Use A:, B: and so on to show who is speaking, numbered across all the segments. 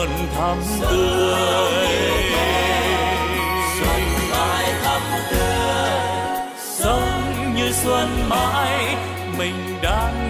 A: luôn thắm tươi. Xuân mãi thắm tươi sống như xuân mãi mình đang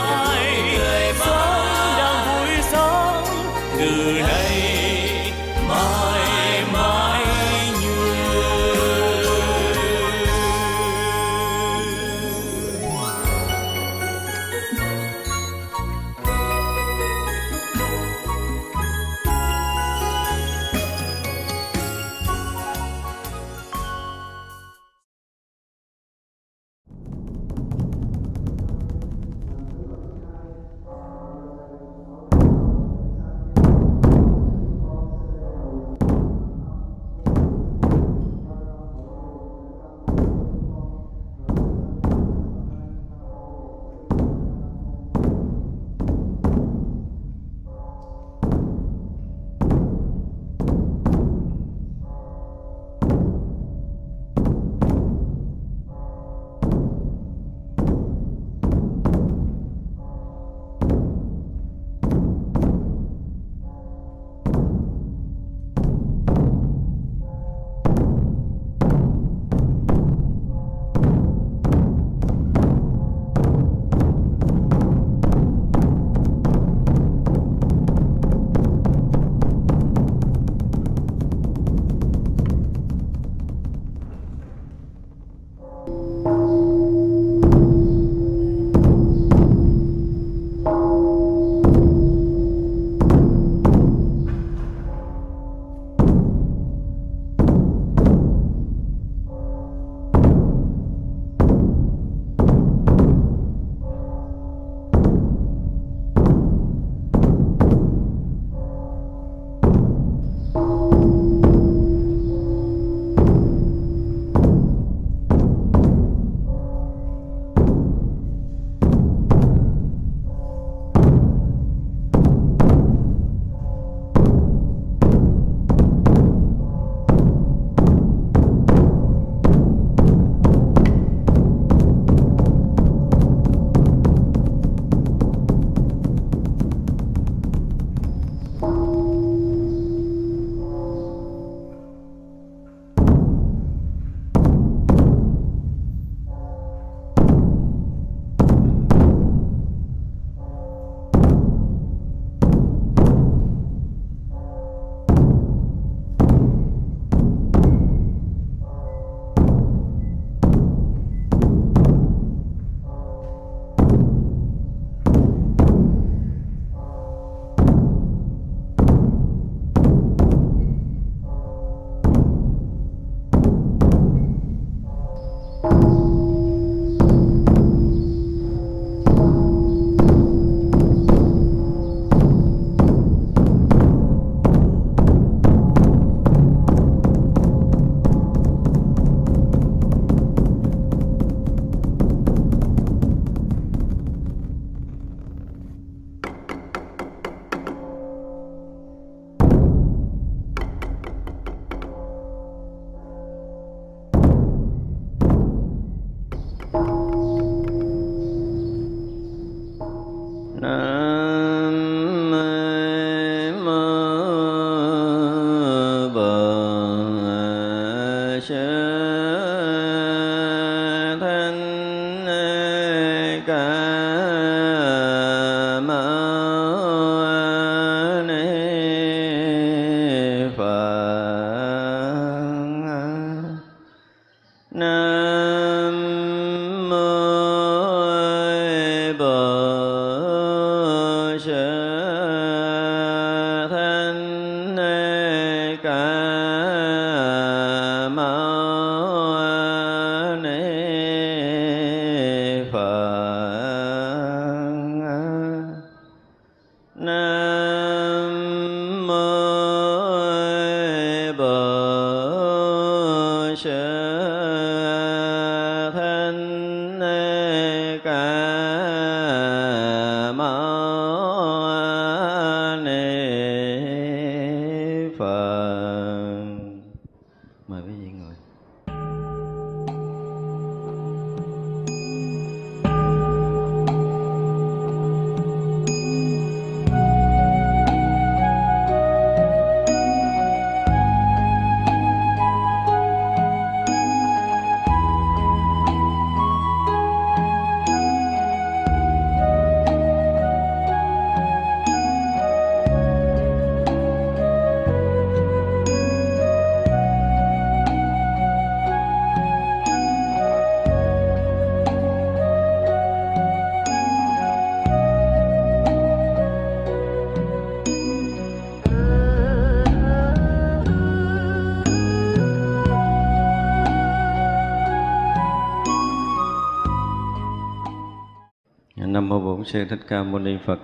B: Sư thích ca mâu ni phật.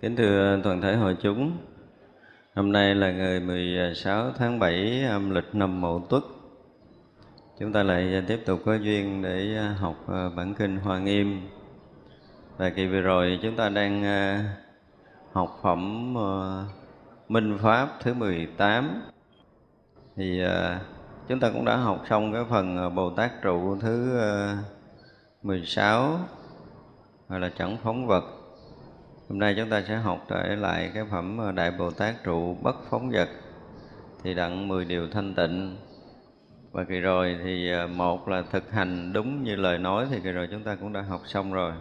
B: Kính thưa toàn thể hội chúng, hôm nay là ngày 16 tháng 7 âm lịch năm mậu tuất. Chúng ta lại tiếp tục có duyên để học à, bản kinh hoa nghiêm. Và kỳ vừa rồi chúng ta đang à, học phẩm à, minh pháp thứ 18 thì chúng ta cũng đã học xong cái phần bồ tát trụ thứ 16 hoặc là chẳng phóng vật. Hôm nay chúng ta sẽ học trở lại cái phẩm ờ, đại bồ tát trụ bất phóng vật, thì đặng 10 điều thanh tịnh. Và kỳ rồi thì ờ, một là thực hành đúng như lời nói, thì kỳ rồi chúng ta cũng đã học xong rồi.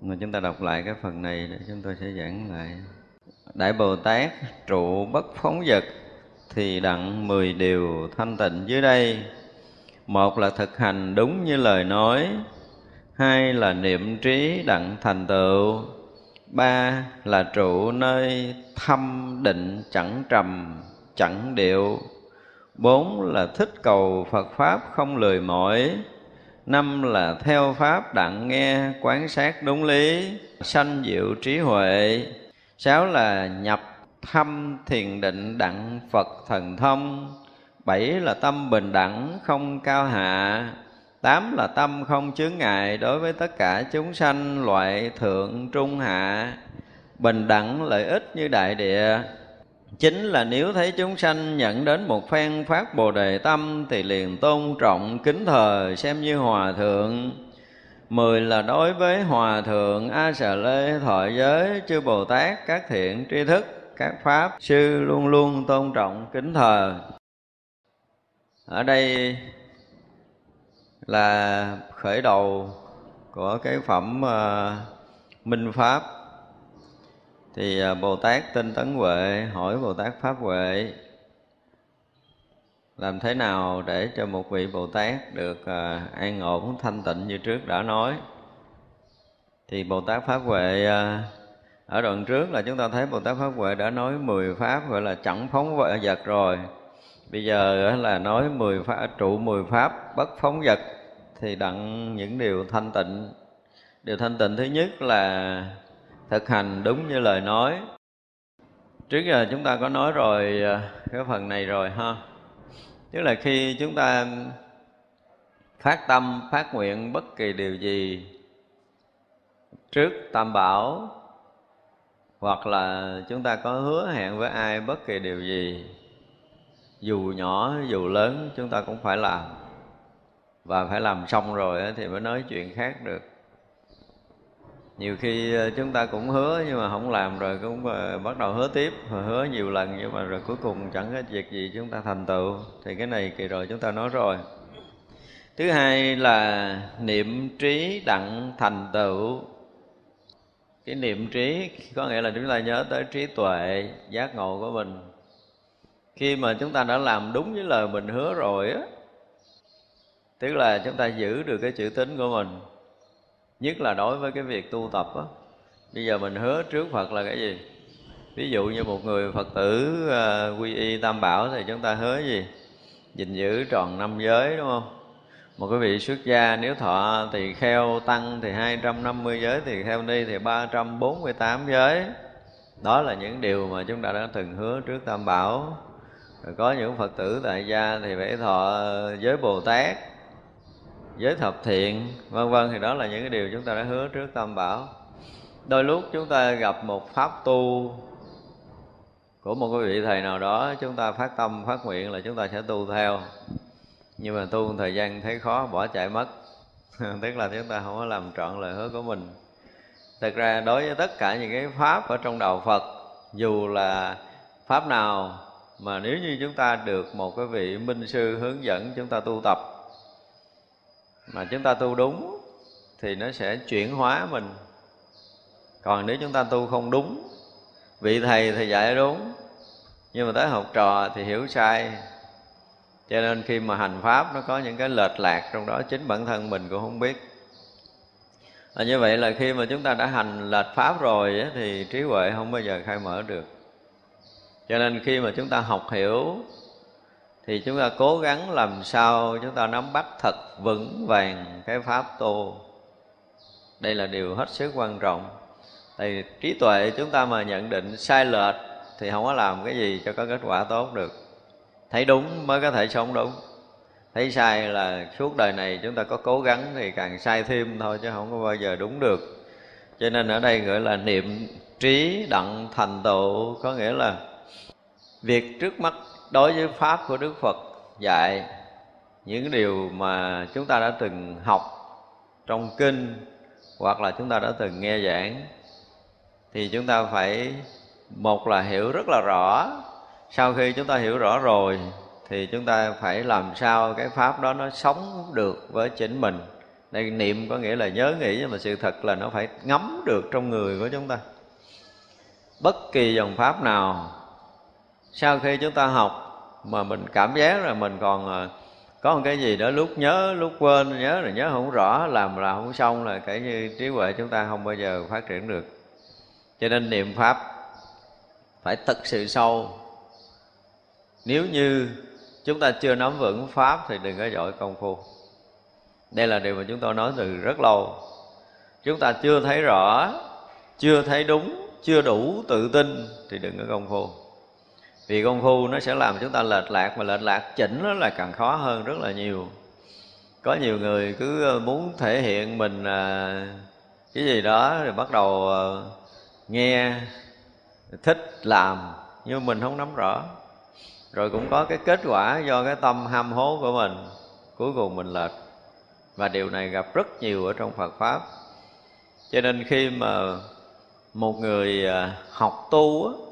B: Mà chúng ta đọc lại cái phần này để chúng tôi sẽ giảng lại. Đại bồ tát trụ bất phóng vật, thì đặng 10 điều thanh tịnh dưới đây. Một là thực hành đúng như lời nói hai là niệm trí đặng thành tựu. Ba là trụ nơi thâm định chẳng trầm, chẳng điệu. Bốn là thích cầu phật pháp không lười mỏi. Năm là theo pháp đặng nghe, quán sát đúng lý, sanh diệu trí huệ. Sáu là nhập thâm thiền định đặng phật thần thông. Bảy là tâm bình đẳng không cao hạ. Tám là tâm không chướng ngại đối với tất cả chúng sanh loại thượng, trung, hạ. Bình đẳng, lợi ích như đại địa. Chính là nếu thấy chúng sanh nhận đến một phen phát bồ đề tâm Thì liền tôn trọng, kính thờ, xem như hòa thượng. Mười là đối với hòa thượng, A Sà Lê, thọ giới, chư Bồ Tát, các thiện tri thức, các pháp, sư luôn luôn tôn trọng, kính thờ. Ở đây là khởi đầu của cái phẩm uh, minh pháp. Thì uh, bồ tát tinh tấn huệ hỏi bồ tát pháp huệ làm thế nào để cho một vị bồ tát được uh, an ổn thanh tịnh như trước đã nói? Thì bồ tát pháp huệ uh, ở đoạn trước là chúng ta thấy bồ tát pháp huệ đã nói 10 pháp gọi là chẳng phóng vật rồi. Bây giờ là nói 10 pháp trụ 10 pháp bất phóng vật thì đặng những điều thanh tịnh. Điều thanh tịnh thứ nhất là thực hành đúng như lời nói. Trước giờ chúng ta có nói rồi à, cái phần này rồi ha. Tức là khi chúng ta phát tâm, phát nguyện bất kỳ điều gì trước tam bảo, hoặc là chúng ta có hứa hẹn với ai bất kỳ điều gì, dù nhỏ, dù lớn, chúng ta cũng phải làm và phải làm xong rồi thì mới nói chuyện khác được. Nhiều khi ờ, chúng ta cũng hứa nhưng mà không làm rồi cũng ờ, bắt đầu hứa tiếp hứa nhiều lần nhưng mà rồi cuối cùng chẳng có việc gì chúng ta thành tựu. Thì cái này kỳ rồi chúng ta nói rồi. Thứ hai là niệm trí đặng thành tựu. Cái niệm trí có nghĩa là chúng ta nhớ tới trí tuệ, giác ngộ của mình. Khi mà chúng ta đã làm đúng với lời mình hứa rồi á tức là chúng ta giữ được cái chữ tín của mình nhất là đối với cái việc tu tập á. Bây giờ mình hứa trước phật là cái gì? Ví dụ như một người phật tử uh, quy y tam bảo thì chúng ta hứa gì? Gìn giữ tròn năm giới đúng không? Một cái vị xuất gia nếu thọ thì kheo tăng thì 250 giới thì kheo ni thì 348 giới. Đó là những điều mà chúng ta đã từng hứa trước tam bảo. Rồi có những phật tử tại gia thì phải thọ à, giới bồ tát giới thập thiện, vân vân, thì đó là những cái điều chúng ta đã hứa trước tam bảo. Đôi lúc chúng ta gặp một pháp tu của một cái vị thầy nào đó, chúng ta phát tâm, phát nguyện là chúng ta sẽ tu theo. Nhưng mà tu một thời gian thấy khó, bỏ chạy mất. Tức là chúng ta không có làm trọn lời hứa của mình. Thật ra đối với tất cả những cái pháp ở trong đạo phật, dù là pháp nào, mà nếu như chúng ta được một cái vị minh sư hướng dẫn chúng ta tu tập mà chúng ta tu đúng thì nó sẽ chuyển hóa mình. Còn nếu chúng ta tu không đúng vị thầy thì dạy đúng nhưng mà tới học trò thì hiểu sai. Cho nên khi mà hành pháp nó có những cái lệch lạc trong đó chính bản thân mình cũng không biết. À, như vậy là khi mà chúng ta đã hành lệch pháp rồi ấy, thì trí huệ không bao giờ khai mở được. Cho nên khi mà chúng ta học hiểu thì chúng ta cố gắng làm sao chúng ta nắm bắt thật vững vàng cái pháp tu đây là điều hết sức quan trọng. Thì trí tuệ chúng ta mà nhận định sai lệch thì không có làm cái gì cho có kết quả tốt được. Thấy đúng mới có thể sống đúng. Thấy sai là suốt đời này chúng ta có cố gắng thì càng sai thêm thôi chứ không có bao giờ đúng được. Cho nên ở đây gọi là niệm trí đặng thành tựu, có nghĩa là việc trước mắt đối với pháp của đức phật dạy, những điều mà chúng ta đã từng học trong kinh hoặc là chúng ta đã từng nghe giảng, thì chúng ta phải, một là hiểu rất là rõ. Sau khi chúng ta hiểu rõ rồi, thì chúng ta phải làm sao cái pháp đó nó sống được với chính mình. Đây, niệm có nghĩa là nhớ nghĩ, nhưng mà sự thật là nó phải ngấm được trong người của chúng ta. Bất kỳ dòng pháp nào sau khi chúng ta học mà mình cảm giác là mình còn ờ, có một cái gì đó lúc nhớ, lúc quên, nhớ rồi nhớ không rõ, làm là không xong là kể như trí huệ chúng ta không bao giờ phát triển được. Cho nên niệm pháp phải thật sự sâu. Nếu như chúng ta chưa nắm vững pháp thì đừng có giỏi công phu. Đây là điều mà chúng tôi nói từ rất lâu. Chúng ta chưa thấy rõ, chưa thấy đúng, chưa đủ tự tin thì đừng có công phu vì công phu nó sẽ làm chúng ta lệch lạc mà lệch lạc chỉnh nó là càng khó hơn rất là nhiều. Có nhiều người cứ ờ, muốn thể hiện mình à, cái gì đó rồi bắt đầu à, nghe thích làm nhưng mình không nắm rõ. Rồi cũng có cái kết quả do cái tâm ham hố của mình cuối cùng mình lệch. Và điều này gặp rất nhiều ở trong Phật pháp. Cho nên khi mà một người à, học tu á,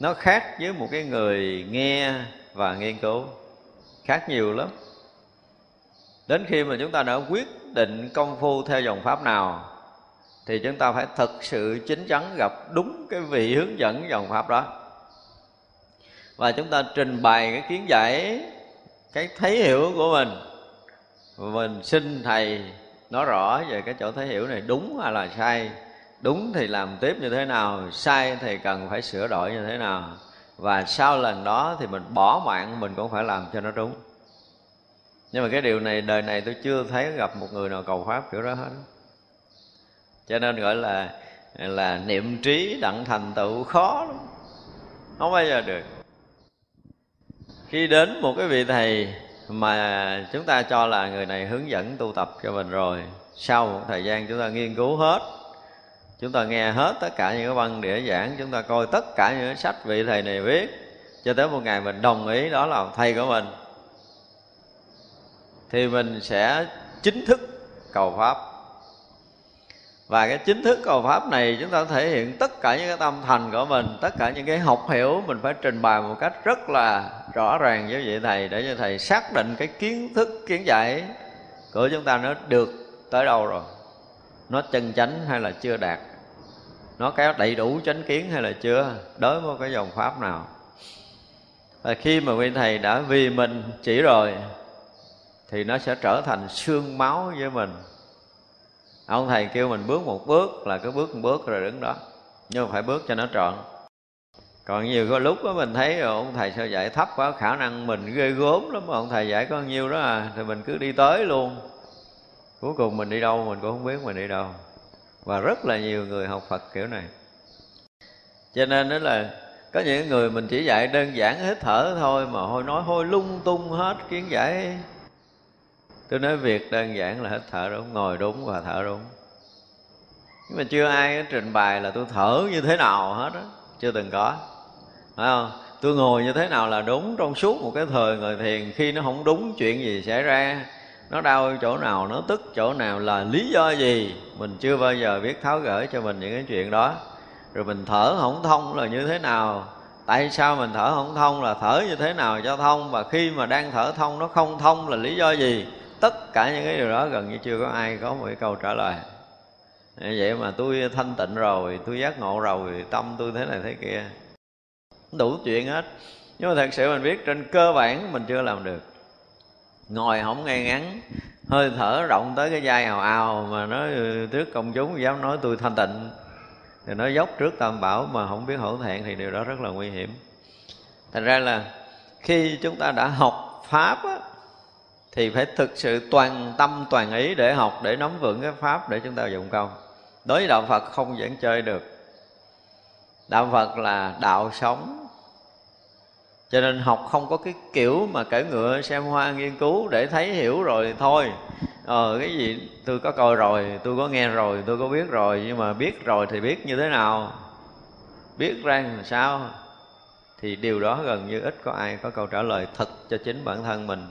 B: nó khác với một cái người nghe và nghiên cứu khác nhiều lắm. Đến khi mà chúng ta đã quyết định công phu theo dòng pháp nào, thì chúng ta phải thực sự chính chắn gặp đúng cái vị hướng dẫn dòng pháp đó. Và chúng ta trình bày cái kiến giải, cái thấy hiểu của mình. Mình xin thầy nói rõ về cái chỗ thấy hiểu này đúng hay là sai đúng thì làm tiếp như thế nào, sai thì cần phải sửa đổi như thế nào. Và sau lần đó thì mình bỏ mạng, mình cũng phải làm cho nó đúng. Nhưng mà cái điều này, đời này tôi chưa thấy gặp một người nào cầu pháp kiểu đó hết. Cho nên gọi là là niệm trí đặng thành tựu khó lắm. Không bao giờ được. Khi đến một cái vị thầy mà chúng ta cho là người này hướng dẫn tu tập cho mình rồi, sau một thời gian chúng ta nghiên cứu hết chúng ta nghe hết tất cả những cái băng đĩa giảng, chúng ta coi tất cả những cái sách vị thầy này viết, cho tới một ngày mình đồng ý đó là thầy của mình, thì mình sẽ chính thức cầu pháp. Và cái chính thức cầu pháp này chúng ta thể hiện tất cả những cái tâm thành của mình, tất cả những cái học hiểu mình phải trình bày một cách rất là rõ ràng với vị thầy để cho thầy xác định cái kiến thức, kiến giải của chúng ta nó được tới đâu rồi, nó chân chánh hay là chưa đạt nó có đầy đủ chánh kiến hay là chưa? Đối với cái dòng pháp nào? Và khi mà vị thầy đã vì mình chỉ rồi, thì nó sẽ trở thành xương máu với mình. Ông thầy kêu mình bước một bước là cứ bước một bước rồi đứng đó, nhưng mà phải bước cho nó trọn. Còn nhiều có lúc đó mình thấy ông thầy sao dạy thấp quá, khả năng mình ghê gốm lắm mà ông thầy dạy có nhiêu đó à thì mình cứ đi tới luôn. Cuối cùng mình đi đâu mình cũng không biết mình đi đâu và rất là nhiều người học phật kiểu này. Cho nên đó là có những người mình chỉ dạy đơn giản hít thở thôi mà hôi nói hôi lung tung hết kiến giải. Tôi nói việc đơn giản là hít thở đúng, ngồi đúng và thở đúng. Nhưng mà chưa ai trình bày là tôi thở như thế nào hết á, chưa từng có. Phải không? Tôi ngồi như thế nào là đúng trong suốt một cái thời ngồi thiền, khi nó không đúng chuyện gì xảy ra nó đau chỗ nào, nó tức chỗ nào, là lý do gì? Mình chưa bao giờ biết tháo gỡ cho mình những cái chuyện đó. Rồi mình thở không thông là như thế nào? Tại sao mình thở không thông là thở như thế nào cho thông? Và khi mà đang thở thông, nó không thông là lý do gì? Tất cả những cái điều đó gần như chưa có ai có một cái câu trả lời. Vậy mà tôi thanh tịnh rồi, tôi giác ngộ rồi, tâm tôi thế này thế kia. Đủ chuyện hết. Nhưng mà thật sự mình biết trên cơ bản mình chưa làm được ngồi không ngay ngắn. Hơi thở rộng tới cái vai ào ào mà nói ừ, trước công chúng dám nói tôi thanh tịnh. Thì nó dốc trước tam bảo mà không biết hổ thẹn thì điều đó rất là nguy hiểm. Thành ra là khi chúng ta đã học pháp á, thì phải thực sự toàn tâm toàn ý để học để nắm vững cái pháp để chúng ta dụng công. Đối với đạo phật không dẫn chơi được. Đạo phật là đạo sống cho nên học không có cái kiểu mà cởi ngựa xem hoa nghiên cứu để thấy hiểu rồi thì thôi. Ờ cái gì, tôi có coi rồi, tôi có nghe rồi, tôi có biết rồi, nhưng mà biết rồi thì biết như thế nào? Biết ra làm sao? Thì điều đó gần như ít có ai có câu trả lời thật cho chính bản thân mình.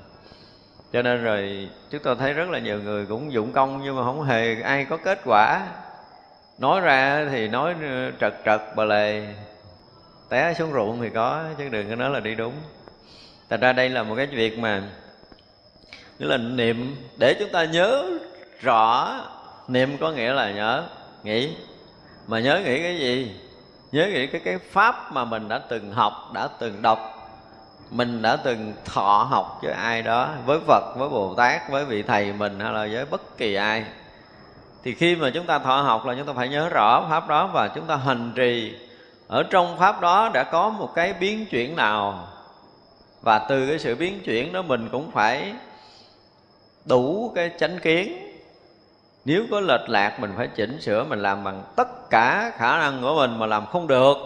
B: Cho nên rồi, chúng tôi thấy rất là nhiều người cũng dụng công nhưng mà không hề ai có kết quả. Nói ra thì nói trật trật bà lề té xuống ruộng thì có, chứ đừng có nói là đi đúng. Thật ra đây là một cái việc mà, nghĩa là niệm, để chúng ta nhớ rõ, niệm có nghĩa là nhớ, nghĩ. Mà nhớ nghĩ cái gì? Nhớ nghĩ cái cái pháp mà mình đã từng học, đã từng đọc, mình đã từng thọ học với ai đó, với phật, với bồ tát, với vị thầy mình hay là với bất kỳ ai. Thì khi mà chúng ta thọ học là chúng ta phải nhớ rõ pháp đó và chúng ta hành trì ở trong pháp đó đã có một cái biến chuyển nào? Và từ cái sự biến chuyển đó mình cũng phải đủ cái chánh kiến. Nếu có lệch lạc, mình phải chỉnh sửa, mình làm bằng tất cả khả năng của mình mà làm không được,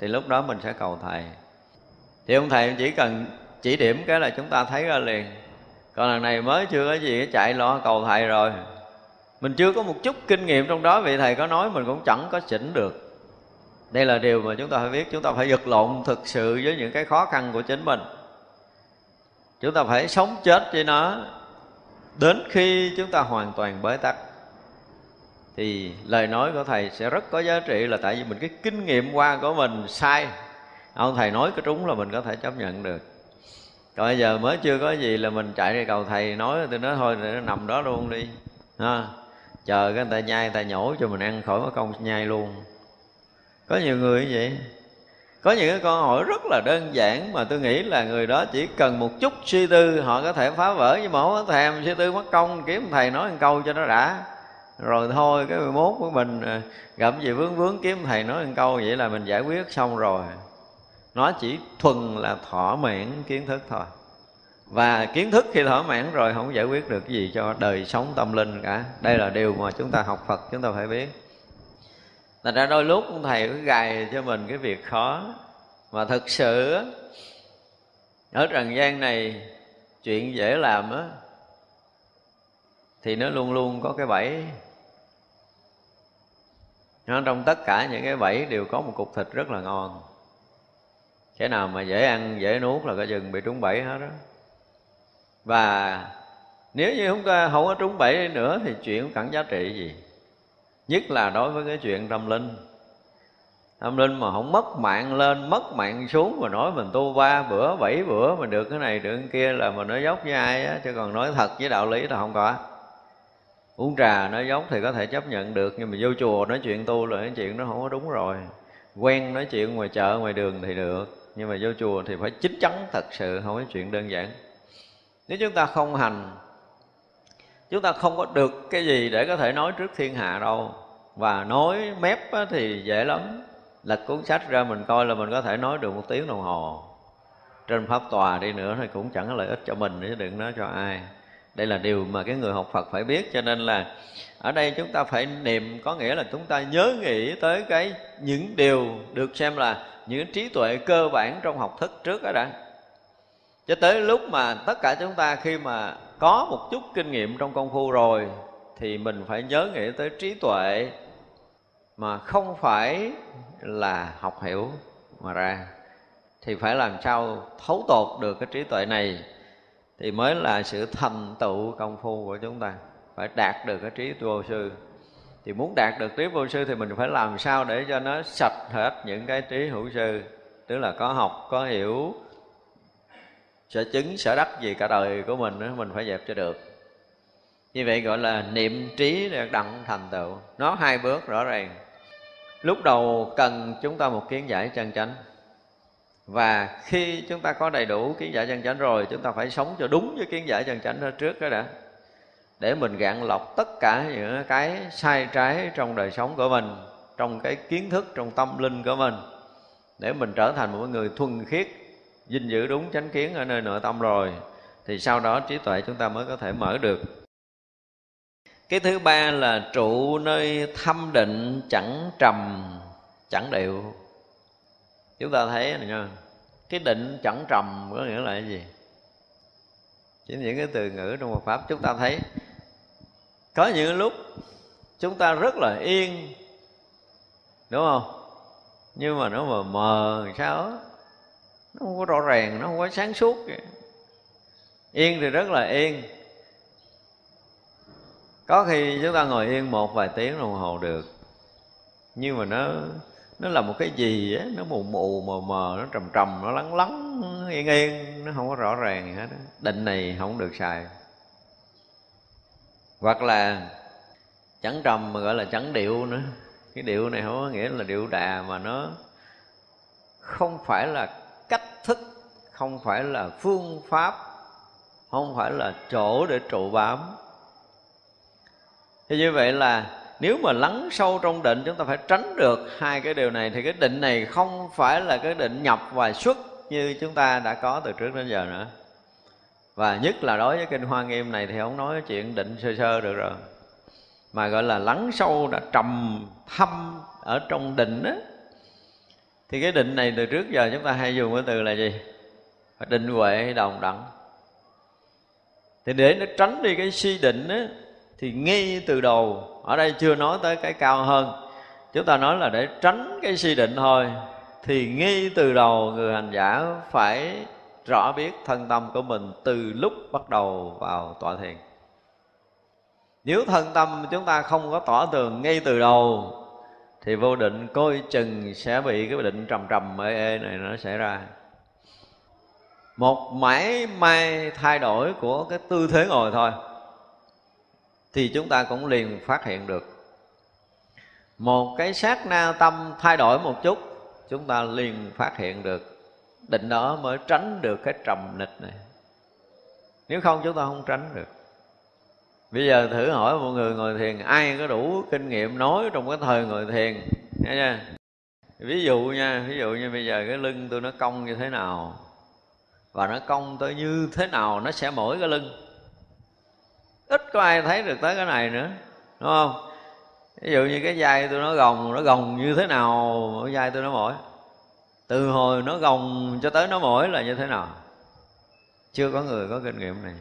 B: thì lúc đó mình sẽ cầu thầy. Thì ông thầy chỉ cần chỉ điểm cái là chúng ta thấy ra liền. Còn lần này mới chưa có gì chạy lo cầu thầy rồi. Mình chưa có một chút kinh nghiệm trong đó, vị thầy có nói mình cũng chẳng có chỉnh được đây là điều mà chúng ta phải biết. Chúng ta phải vật lộn thực sự với những cái khó khăn của chính mình. Chúng ta phải sống chết với nó đến khi chúng ta hoàn toàn bế tắc. Thì lời nói của thầy sẽ rất có giá trị là tại vì mình, cái kinh nghiệm qua của mình sai. Ông thầy nói cái trúng là mình có thể chấp nhận được. Còn bây giờ mới chưa có gì là mình chạy đi cầu thầy nói tôi nói thôi nó nằm đó luôn đi, ha. Chờ cái người ta nhai, người ta nhổ cho mình ăn khỏi mất công nhai luôn có nhiều người như vậy. Có những cái câu hỏi rất là đơn giản mà tôi nghĩ là người đó chỉ cần một chút suy tư, họ có thể phá vỡ nhưng mà không có thèm suy tư mất công, kiếm thầy nói một câu cho nó đã. Rồi thôi, cái 11 của mình à, gặp gì vướng vướng kiếm thầy nói một câu vậy là mình giải quyết xong rồi. Nó chỉ thuần là thỏa mãn kiến thức thôi. Và kiến thức khi thỏa mãn rồi không giải quyết được cái gì cho đời sống tâm linh cả. Đây là điều mà chúng ta học phật, chúng ta phải biết. Thành ra đôi lúc thầy cứ gài cho mình cái việc khó. Mà thực sự Ở trần gian này Chuyện dễ làm á Thì nó luôn luôn có cái bẫy. Nó Trong tất cả những cái bẫy đều có một cục thịt rất là ngon. Cái nào mà dễ ăn, dễ nuốt là cái chừng bị trúng bẫy hết đó Và nếu như chúng ta không có trúng bẫy nữa Thì chuyện cũng chẳng giá trị gì nhất là đối với cái chuyện tâm linh. Tâm linh mà không mất mạng lên, mất mạng xuống mà nói mình tu ba bữa, bảy bữa mà được cái này được cái kia là mình nói dốc với ai á, chứ còn nói thật với đạo lý là không có. Uống trà nói dốc thì có thể chấp nhận được, nhưng mà vô chùa nói chuyện tu là cái chuyện nó không có đúng rồi. Quen nói chuyện ngoài chợ, ngoài đường thì được, nhưng mà vô chùa thì phải chính chắn thật sự, không có chuyện đơn giản. Nếu chúng ta không hành, chúng ta không có được cái gì để có thể nói trước thiên hạ đâu và nói mép thì dễ lắm. Lật cuốn sách ra mình coi là mình có thể nói được một tiếng đồng hồ. Trên pháp tòa đi nữa thì cũng chẳng có lợi ích cho mình, chứ đừng nói cho ai. Đây là điều mà cái người học Phật phải biết, cho nên là ở đây chúng ta phải niệm, có nghĩa là chúng ta nhớ nghĩ tới cái những điều được xem là những trí tuệ cơ bản trong học thức trước đó đã. Cho tới lúc mà tất cả chúng ta khi mà có một chút kinh nghiệm trong công phu rồi, thì mình phải nhớ nghĩ tới trí tuệ mà không phải là học hiểu mà ra thì phải làm sao thấu tột được cái trí tuệ này thì mới là sự thành tựu công phu của chúng ta. Phải đạt được cái trí vô sư. Thì muốn đạt được trí vô sư thì mình phải làm sao để cho nó sạch hết những cái trí hữu sư tức là có học có hiểu sở chứng sở đắc gì cả đời của mình đó, mình phải dẹp cho được. Như vậy gọi là niệm trí đặng thành tựu. Nó hai bước rõ ràng lúc đầu cần chúng ta một kiến giải chân chánh. Và khi chúng ta có đầy đủ kiến giải chân chánh rồi, chúng ta phải sống cho đúng với kiến giải chân chánh đó trước đó đã. Để mình gạn lọc tất cả những cái sai trái trong đời sống của mình, trong cái kiến thức, trong tâm linh của mình. Để mình trở thành một người thuần khiết, gìn giữ đúng chánh kiến ở nơi nội tâm rồi, thì sau đó trí tuệ chúng ta mới có thể mở được cái thứ ba là trụ nơi thâm định chẳng trầm, chẳng điệu. Chúng ta thấy này nha, cái định chẳng trầm có nghĩa là cái gì? Chỉ những cái từ ngữ trong Phật pháp chúng ta thấy. Có những lúc chúng ta rất là yên, đúng không? Nhưng mà nó mà mờ sao nó không có rõ ràng, nó không có sáng suốt vậy. yên thì rất là yên có khi chúng ta ngồi yên một vài tiếng đồng hồ được. Nhưng mà nó nó là một cái gì á? Nó mù mù, mờ mờ, nó trầm trầm, nó lắng lắng, yên yên, nó không có rõ ràng gì hết đó. định này không được xài. Hoặc là chẳng trầm, mà gọi là chẳng điệu nữa. Cái điệu này không có nghĩa là điệu đà, mà nó không phải là cách thức, không phải là phương pháp, không phải là chỗ để trụ bám thì như vậy là nếu mà lắng sâu trong định, chúng ta phải tránh được hai cái điều này, thì cái định này không phải là cái định nhập và xuất như chúng ta đã có từ trước đến giờ nữa. Và nhất là đối với kinh hoa nghiêm này thì không nói chuyện định sơ sơ được rồi. Mà gọi là lắng sâu đã trầm thâm ở trong định á, thì cái định này từ trước giờ chúng ta hay dùng cái từ là gì? Định huệ đồng đẳng. Thì để nó tránh đi cái si định á thì ngay từ đầu, ở đây chưa nói tới cái cao hơn. Chúng ta nói là để tránh cái si định thôi. Thì ngay từ đầu, người hành giả phải rõ biết thân tâm của mình từ lúc bắt đầu vào tọa thiền. Nếu thân tâm chúng ta không có tỏ tường ngay từ đầu, thì vô định coi chừng sẽ bị cái định trầm trầm ê ê này nó xảy ra. Một mãi may thay đổi của cái tư thế ngồi thôi thì chúng ta cũng liền phát hiện được. Một cái sát na tâm thay đổi một chút, chúng ta liền phát hiện được. Định đó mới tránh được cái trầm nịch này. Nếu không, chúng ta không tránh được. Bây giờ thử hỏi mọi người ngồi thiền, ai có đủ kinh nghiệm nói trong cái thời ngồi thiền? Nghe nha ví dụ nha, ví dụ như bây giờ cái lưng tôi nó cong như thế nào, và nó cong tới như thế nào, nó sẽ mỏi cái lưng ít có ai thấy được tới cái này nữa đúng không? Ví dụ như cái dây tôi nó gồng nó gồng như thế nào cái dây tôi nó mỏi. Từ hồi nó gồng cho tới nó mỏi là như thế nào? Chưa có người có kinh nghiệm này.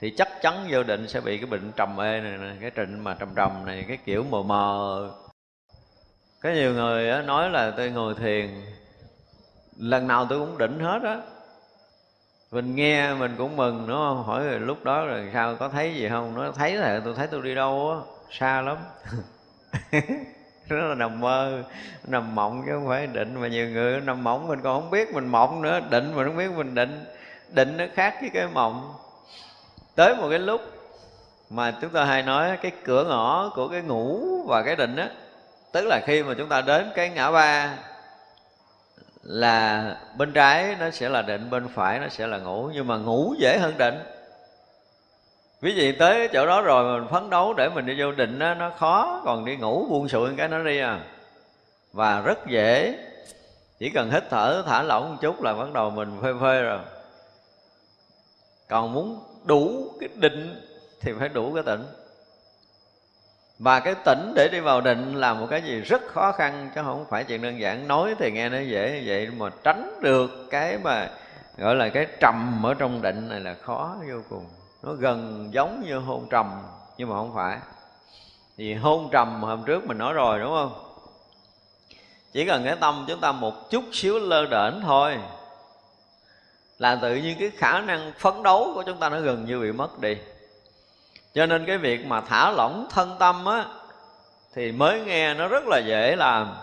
B: Thì chắc chắn vô định sẽ bị cái bệnh trầm ê này, này cái trịnh mà trầm trầm này cái kiểu mờ mờ. Có nhiều người nói là tôi ngồi thiền lần nào tôi cũng định hết á mình nghe mình cũng mừng nó hỏi rồi lúc đó rồi sao, có thấy gì không? Nó thấy là tôi thấy tôi đi đâu á, xa lắm. Nó là nằm mơ, nằm mộng chứ không phải định. Mà nhiều người nằm mộng, mình còn không biết mình mộng nữa. Định mình không biết mình định định nó khác với cái mộng. Tới một cái lúc mà chúng ta hay nói cái cửa ngõ của cái ngủ và cái định á, tức là khi mà chúng ta đến cái ngã ba là bên trái nó sẽ là định bên phải nó sẽ là ngủ nhưng mà ngủ dễ hơn định. Quý vị tới chỗ đó rồi mình phấn đấu để mình đi vô định đó, nó khó. Còn đi ngủ buông sụi cái nó đi à. Và rất dễ. Chỉ cần hít thở thả lỏng một chút là bắt đầu mình phê phê rồi. Còn muốn đủ cái định thì phải đủ cái tỉnh và cái tỉnh để đi vào định là một cái gì rất khó khăn, chứ không phải chuyện đơn giản. Nói thì nghe nó dễ như vậy, mà tránh được cái mà gọi là cái trầm ở trong định này là khó vô cùng. Nó gần giống như hôn trầm, nhưng mà không phải. Thì hôn trầm hôm trước mình nói rồi, đúng không? Chỉ cần cái tâm chúng ta một chút xíu lơ đễnh thôi, là tự nhiên cái khả năng phấn đấu của chúng ta nó gần như bị mất đi cho nên cái việc mà thả lỏng thân tâm á thì mới nghe nó rất là dễ làm.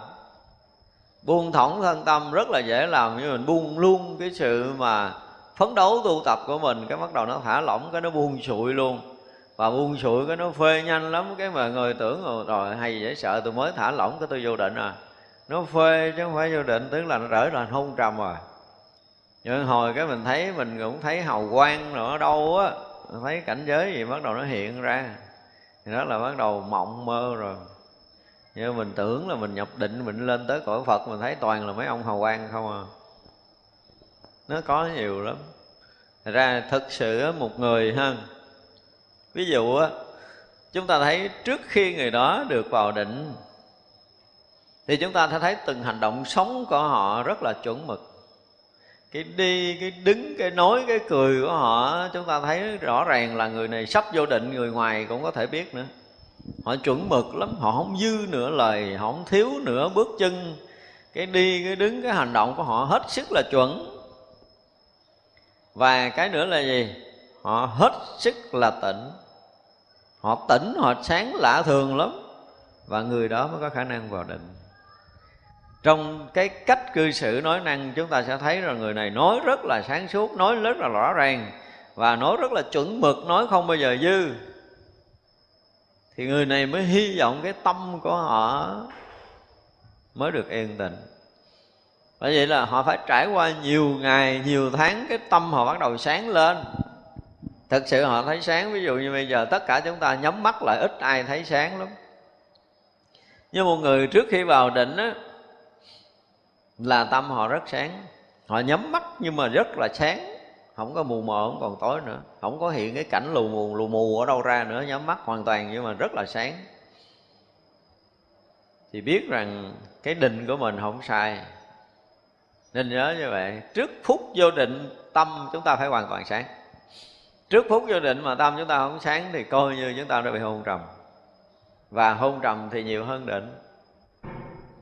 B: Buông thõng thân tâm rất là dễ làm. Nhưng mình buông luôn cái sự mà phấn đấu tu tập của mình cái bắt đầu nó thả lỏng cái nó buông sụi luôn. Và buông sụi cái nó phê nhanh lắm. Cái mà người tưởng rồi, rồi hay dễ sợ tôi mới thả lỏng cái tôi vô định à. Nó phê chứ không phải vô định tức là nó rỡ là hôn trầm rồi nhưng hồi cái mình thấy mình cũng thấy hào quang rồi nó đâu á thấy cảnh giới gì bắt đầu nó hiện ra. Thì đó là bắt đầu mộng mơ rồi. Nhưng mình tưởng là mình nhập định, mình lên tới cõi phật, mình thấy toàn là mấy ông hào quang không à. Nó có nhiều lắm. Thật ra thực sự một người ha. Ví dụ á, chúng ta thấy trước khi người đó được vào định, thì chúng ta sẽ thấy từng hành động sống của họ rất là chuẩn mực cái đi, cái đứng, cái nói, cái cười của họ, chúng ta thấy rõ ràng là người này sắp vô định, người ngoài cũng có thể biết nữa. Họ chuẩn mực lắm, họ không dư nửa lời, họ không thiếu nửa bước chân. Cái đi, cái đứng, cái hành động của họ hết sức là chuẩn. Và cái nữa là gì? Họ hết sức là tỉnh. Họ tỉnh, họ sáng lạ thường lắm. Và người đó mới có khả năng vào định trong cái cách cư xử nói năng, chúng ta sẽ thấy rằng người này nói rất là sáng suốt, nói rất là rõ ràng, và nói rất là chuẩn mực, nói không bao giờ dư. Thì người này mới hy vọng cái tâm của họ mới được yên tĩnh. Bởi vậy là họ phải trải qua nhiều ngày, nhiều tháng, cái tâm họ bắt đầu sáng lên. Thực sự họ thấy sáng, ví dụ như bây giờ tất cả chúng ta nhắm mắt lại, ít ai thấy sáng lắm. Nhưng một người trước khi vào định á là tâm họ rất sáng. Họ nhắm mắt nhưng mà rất là sáng. Không có mù mờ, không còn tối nữa. Không có hiện cái cảnh lù mù lù mù ở đâu ra nữa. Nhắm mắt hoàn toàn nhưng mà rất là sáng. Thì biết rằng cái định của mình không sai. Nên nhớ như vậy, trước phút vô định, tâm chúng ta phải hoàn toàn sáng. Trước phút vô định mà tâm chúng ta không sáng thì coi như chúng ta đã bị hôn trầm. Và hôn trầm thì nhiều hơn định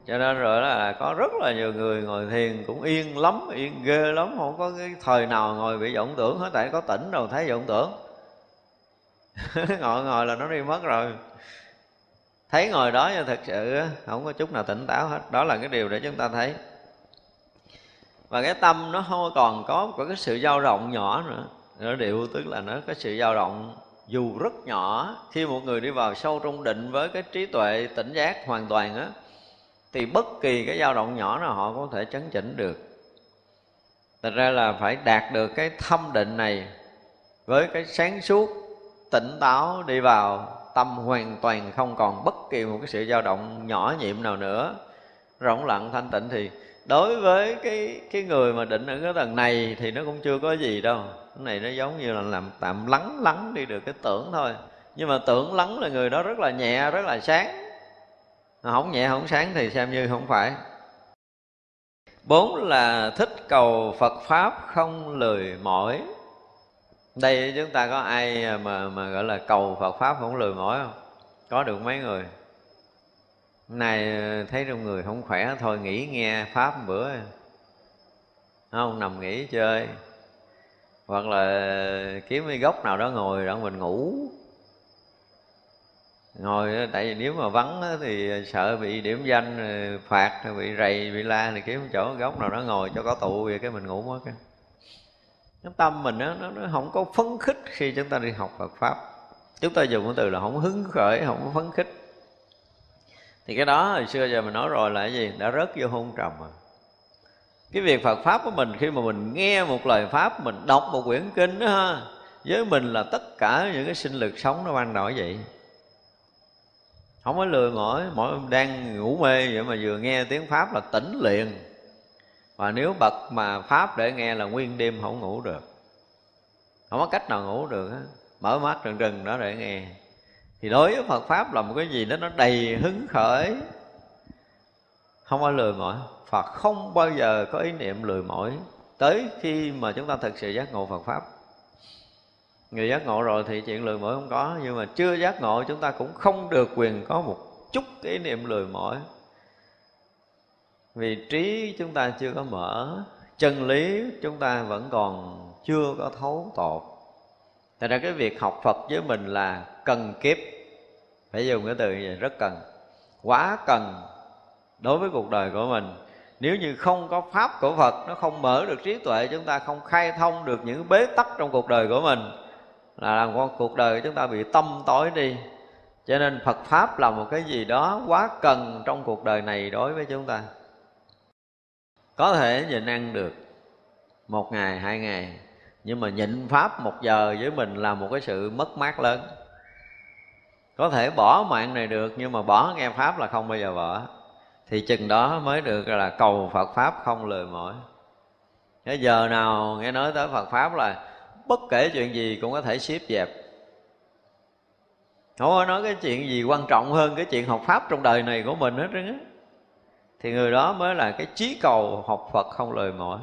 B: cho nên rồi là có rất là nhiều người ngồi thiền cũng yên lắm, yên ghê lắm, không có cái thời nào ngồi bị vọng tưởng hết, tại có tỉnh đâu thấy vọng tưởng. Ngồi ngồi là nó đi mất rồi. Thấy ngồi đó nhưng thật sự không có chút nào tỉnh táo hết. Đó là cái điều để chúng ta thấy. Và cái tâm nó không còn có có cái sự dao động nhỏ nữa. Nó điệu tức là nó có sự dao động dù rất nhỏ. Khi một người đi vào sâu trong định với cái trí tuệ tỉnh giác hoàn toàn á thì bất kỳ cái dao động nhỏ nào họ có thể chấn chỉnh được. Thật ra là phải đạt được cái thâm định này với cái sáng suốt, tỉnh táo đi vào, tâm hoàn toàn không còn bất kỳ một cái sự dao động nhỏ nhiệm nào nữa. Rỗng lặng thanh tịnh thì đối với cái cái người mà định ở cái tầng này thì nó cũng chưa có gì đâu. Cái này nó giống như là làm tạm lắng lắng đi được cái tưởng thôi. Nhưng mà tưởng lắng là người đó rất là nhẹ, rất là sáng. À, không nhẹ, không sáng thì xem như không phải. Bốn là thích cầu phật pháp không lười mỏi. Đây, chúng ta có ai mà mà gọi là cầu phật pháp không lười mỏi không? Có được mấy người? Này ờ, thấy trong người không khỏe, thôi nghỉ nghe pháp một bữa. Không, nằm nghỉ chơi. Hoặc là ờ, kiếm cái góc nào đó ngồi đó mình ngủ ngồi tại vì nếu mà vắng thì sợ bị điểm danh ờ, phạt bị rầy bị la thì kiếm chỗ góc nào đó ngồi cho có tụ về cái mình ngủ mất cái tâm mình đó, nó, nó không có phấn khích khi chúng ta đi học Phật pháp. Chúng ta dùng cái từ là không hứng khởi không có phấn khích. Thì cái đó hồi xưa giờ mình nói rồi là cái gì? Đã rớt vô hôn trầm rồi. Cái việc Phật pháp của mình khi mà mình nghe một lời pháp mình đọc một quyển kinh đó ha với mình là tất cả những cái sinh lực sống nó ban đầu vậy không có lười mỏi mỗi đang ngủ mê vậy mà vừa nghe tiếng pháp là tỉnh liền. Và nếu bật mà pháp để nghe là nguyên đêm không ngủ được. Không có cách nào ngủ được á. Mở mắt rừng rừng đó để nghe. Thì đối với Phật pháp là một cái gì đó nó đầy hứng khởi. Không có lười mỏi. Phật không bao giờ có ý niệm lười mỏi. Tới khi mà chúng ta thực sự giác ngộ Phật pháp người giác ngộ rồi thì chuyện lười mỏi không có nhưng mà chưa giác ngộ chúng ta cũng không được quyền có một chút cái ý niệm lười mỏi. Vì trí chúng ta chưa có mở chân lý chúng ta vẫn còn chưa có thấu tột. Thật ra cái việc học Phật với mình là cần kiếp. Phải dùng cái từ như vậy, rất cần. Quá cần đối với cuộc đời của mình. Nếu như không có Pháp của Phật Nó không mở được trí tuệ Chúng ta không khai thông được những bế tắc trong cuộc đời của mình. Là làm con cuộc đời chúng ta bị tâm tối đi. Cho nên Phật Pháp là một cái gì đó quá cần trong cuộc đời này đối với chúng ta. Có thể nhịn ăn được một ngày, hai ngày, nhưng mà nhịn pháp một giờ với mình là một cái sự mất mát lớn. Có thể bỏ mạng này được, nhưng mà bỏ nghe pháp là không bao giờ bỏ. Thì chừng đó mới được là cầu phật pháp không lười mỏi. Cái giờ nào nghe nói tới phật pháp là bất kể chuyện gì cũng có thể xếp dẹp. Không có nói cái chuyện gì quan trọng hơn cái chuyện học pháp trong đời này của mình hết trơn á. Thì người đó mới là cái chí cầu học Phật không lời mỏi.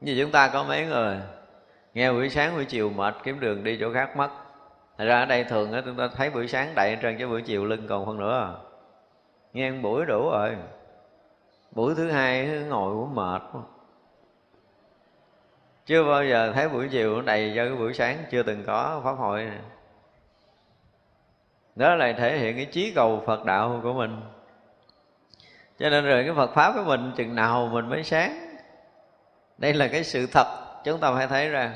B: Như chúng ta có mấy người, nghe buổi sáng buổi chiều mệt kiếm đường đi chỗ khác mất. Thật ra ở đây thường á, chúng ta thấy buổi sáng đậy trên cái buổi chiều lưng còn phân nữa. Nghe buổi đủ rồi. Buổi thứ hai ngồi cũng mệt chưa bao giờ thấy buổi chiều nó đầy cho cái buổi sáng chưa từng có pháp hội. Này. đó là thể hiện cái chí cầu phật đạo của mình. Cho nên rồi cái Phật pháp của mình chừng nào mình mới sáng. Đây là cái sự thật, chúng ta phải thấy ra.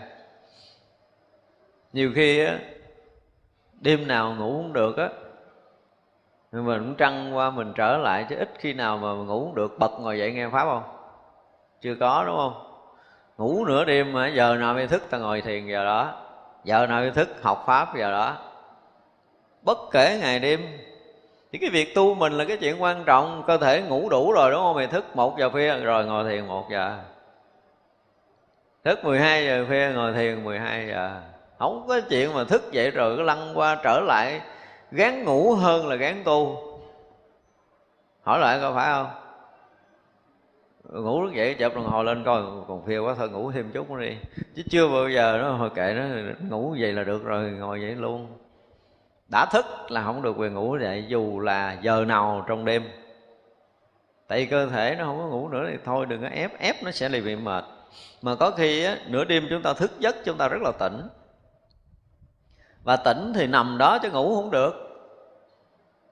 B: Nhiều khi á, đêm nào ngủ không được á, mình cũng trăng qua mình trở lại, chứ ít khi nào mà ngủ không được, bật ngồi dậy nghe pháp không? Chưa có, đúng không? Ngủ nửa đêm mà, giờ nào mới thức, ta ngồi thiền giờ đó. Giờ nào mới thức, học pháp giờ đó. Bất kể ngày đêm. Thì cái việc tu mình là cái chuyện quan trọng. Cơ thể ngủ đủ rồi, đúng không? Mày thức một giờ khuya, rồi ngồi thiền một giờ. Thức 12 giờ khuya, ngồi thiền 12 giờ. Không có chuyện mà thức dậy rồi cứ lăn qua trở lại. Gán ngủ hơn là gán tu. Hỏi lại có phải không? Ngủ rất dậy chập đồng hồ lên coi còn phiêu quá thôi ngủ thêm chút nữa đi. Chứ chưa bao giờ nó hồi kệ nó ngủ vậy là được rồi ngồi vậy luôn. Đã thức là không được quyền ngủ dậy dù là giờ nào trong đêm. Tại vì cơ thể nó không có ngủ nữa thì thôi đừng có ép ép nó sẽ bị mệt. Mà có khi á, nửa đêm chúng ta thức giấc chúng ta rất là tỉnh. Và tỉnh thì nằm đó chứ ngủ không được.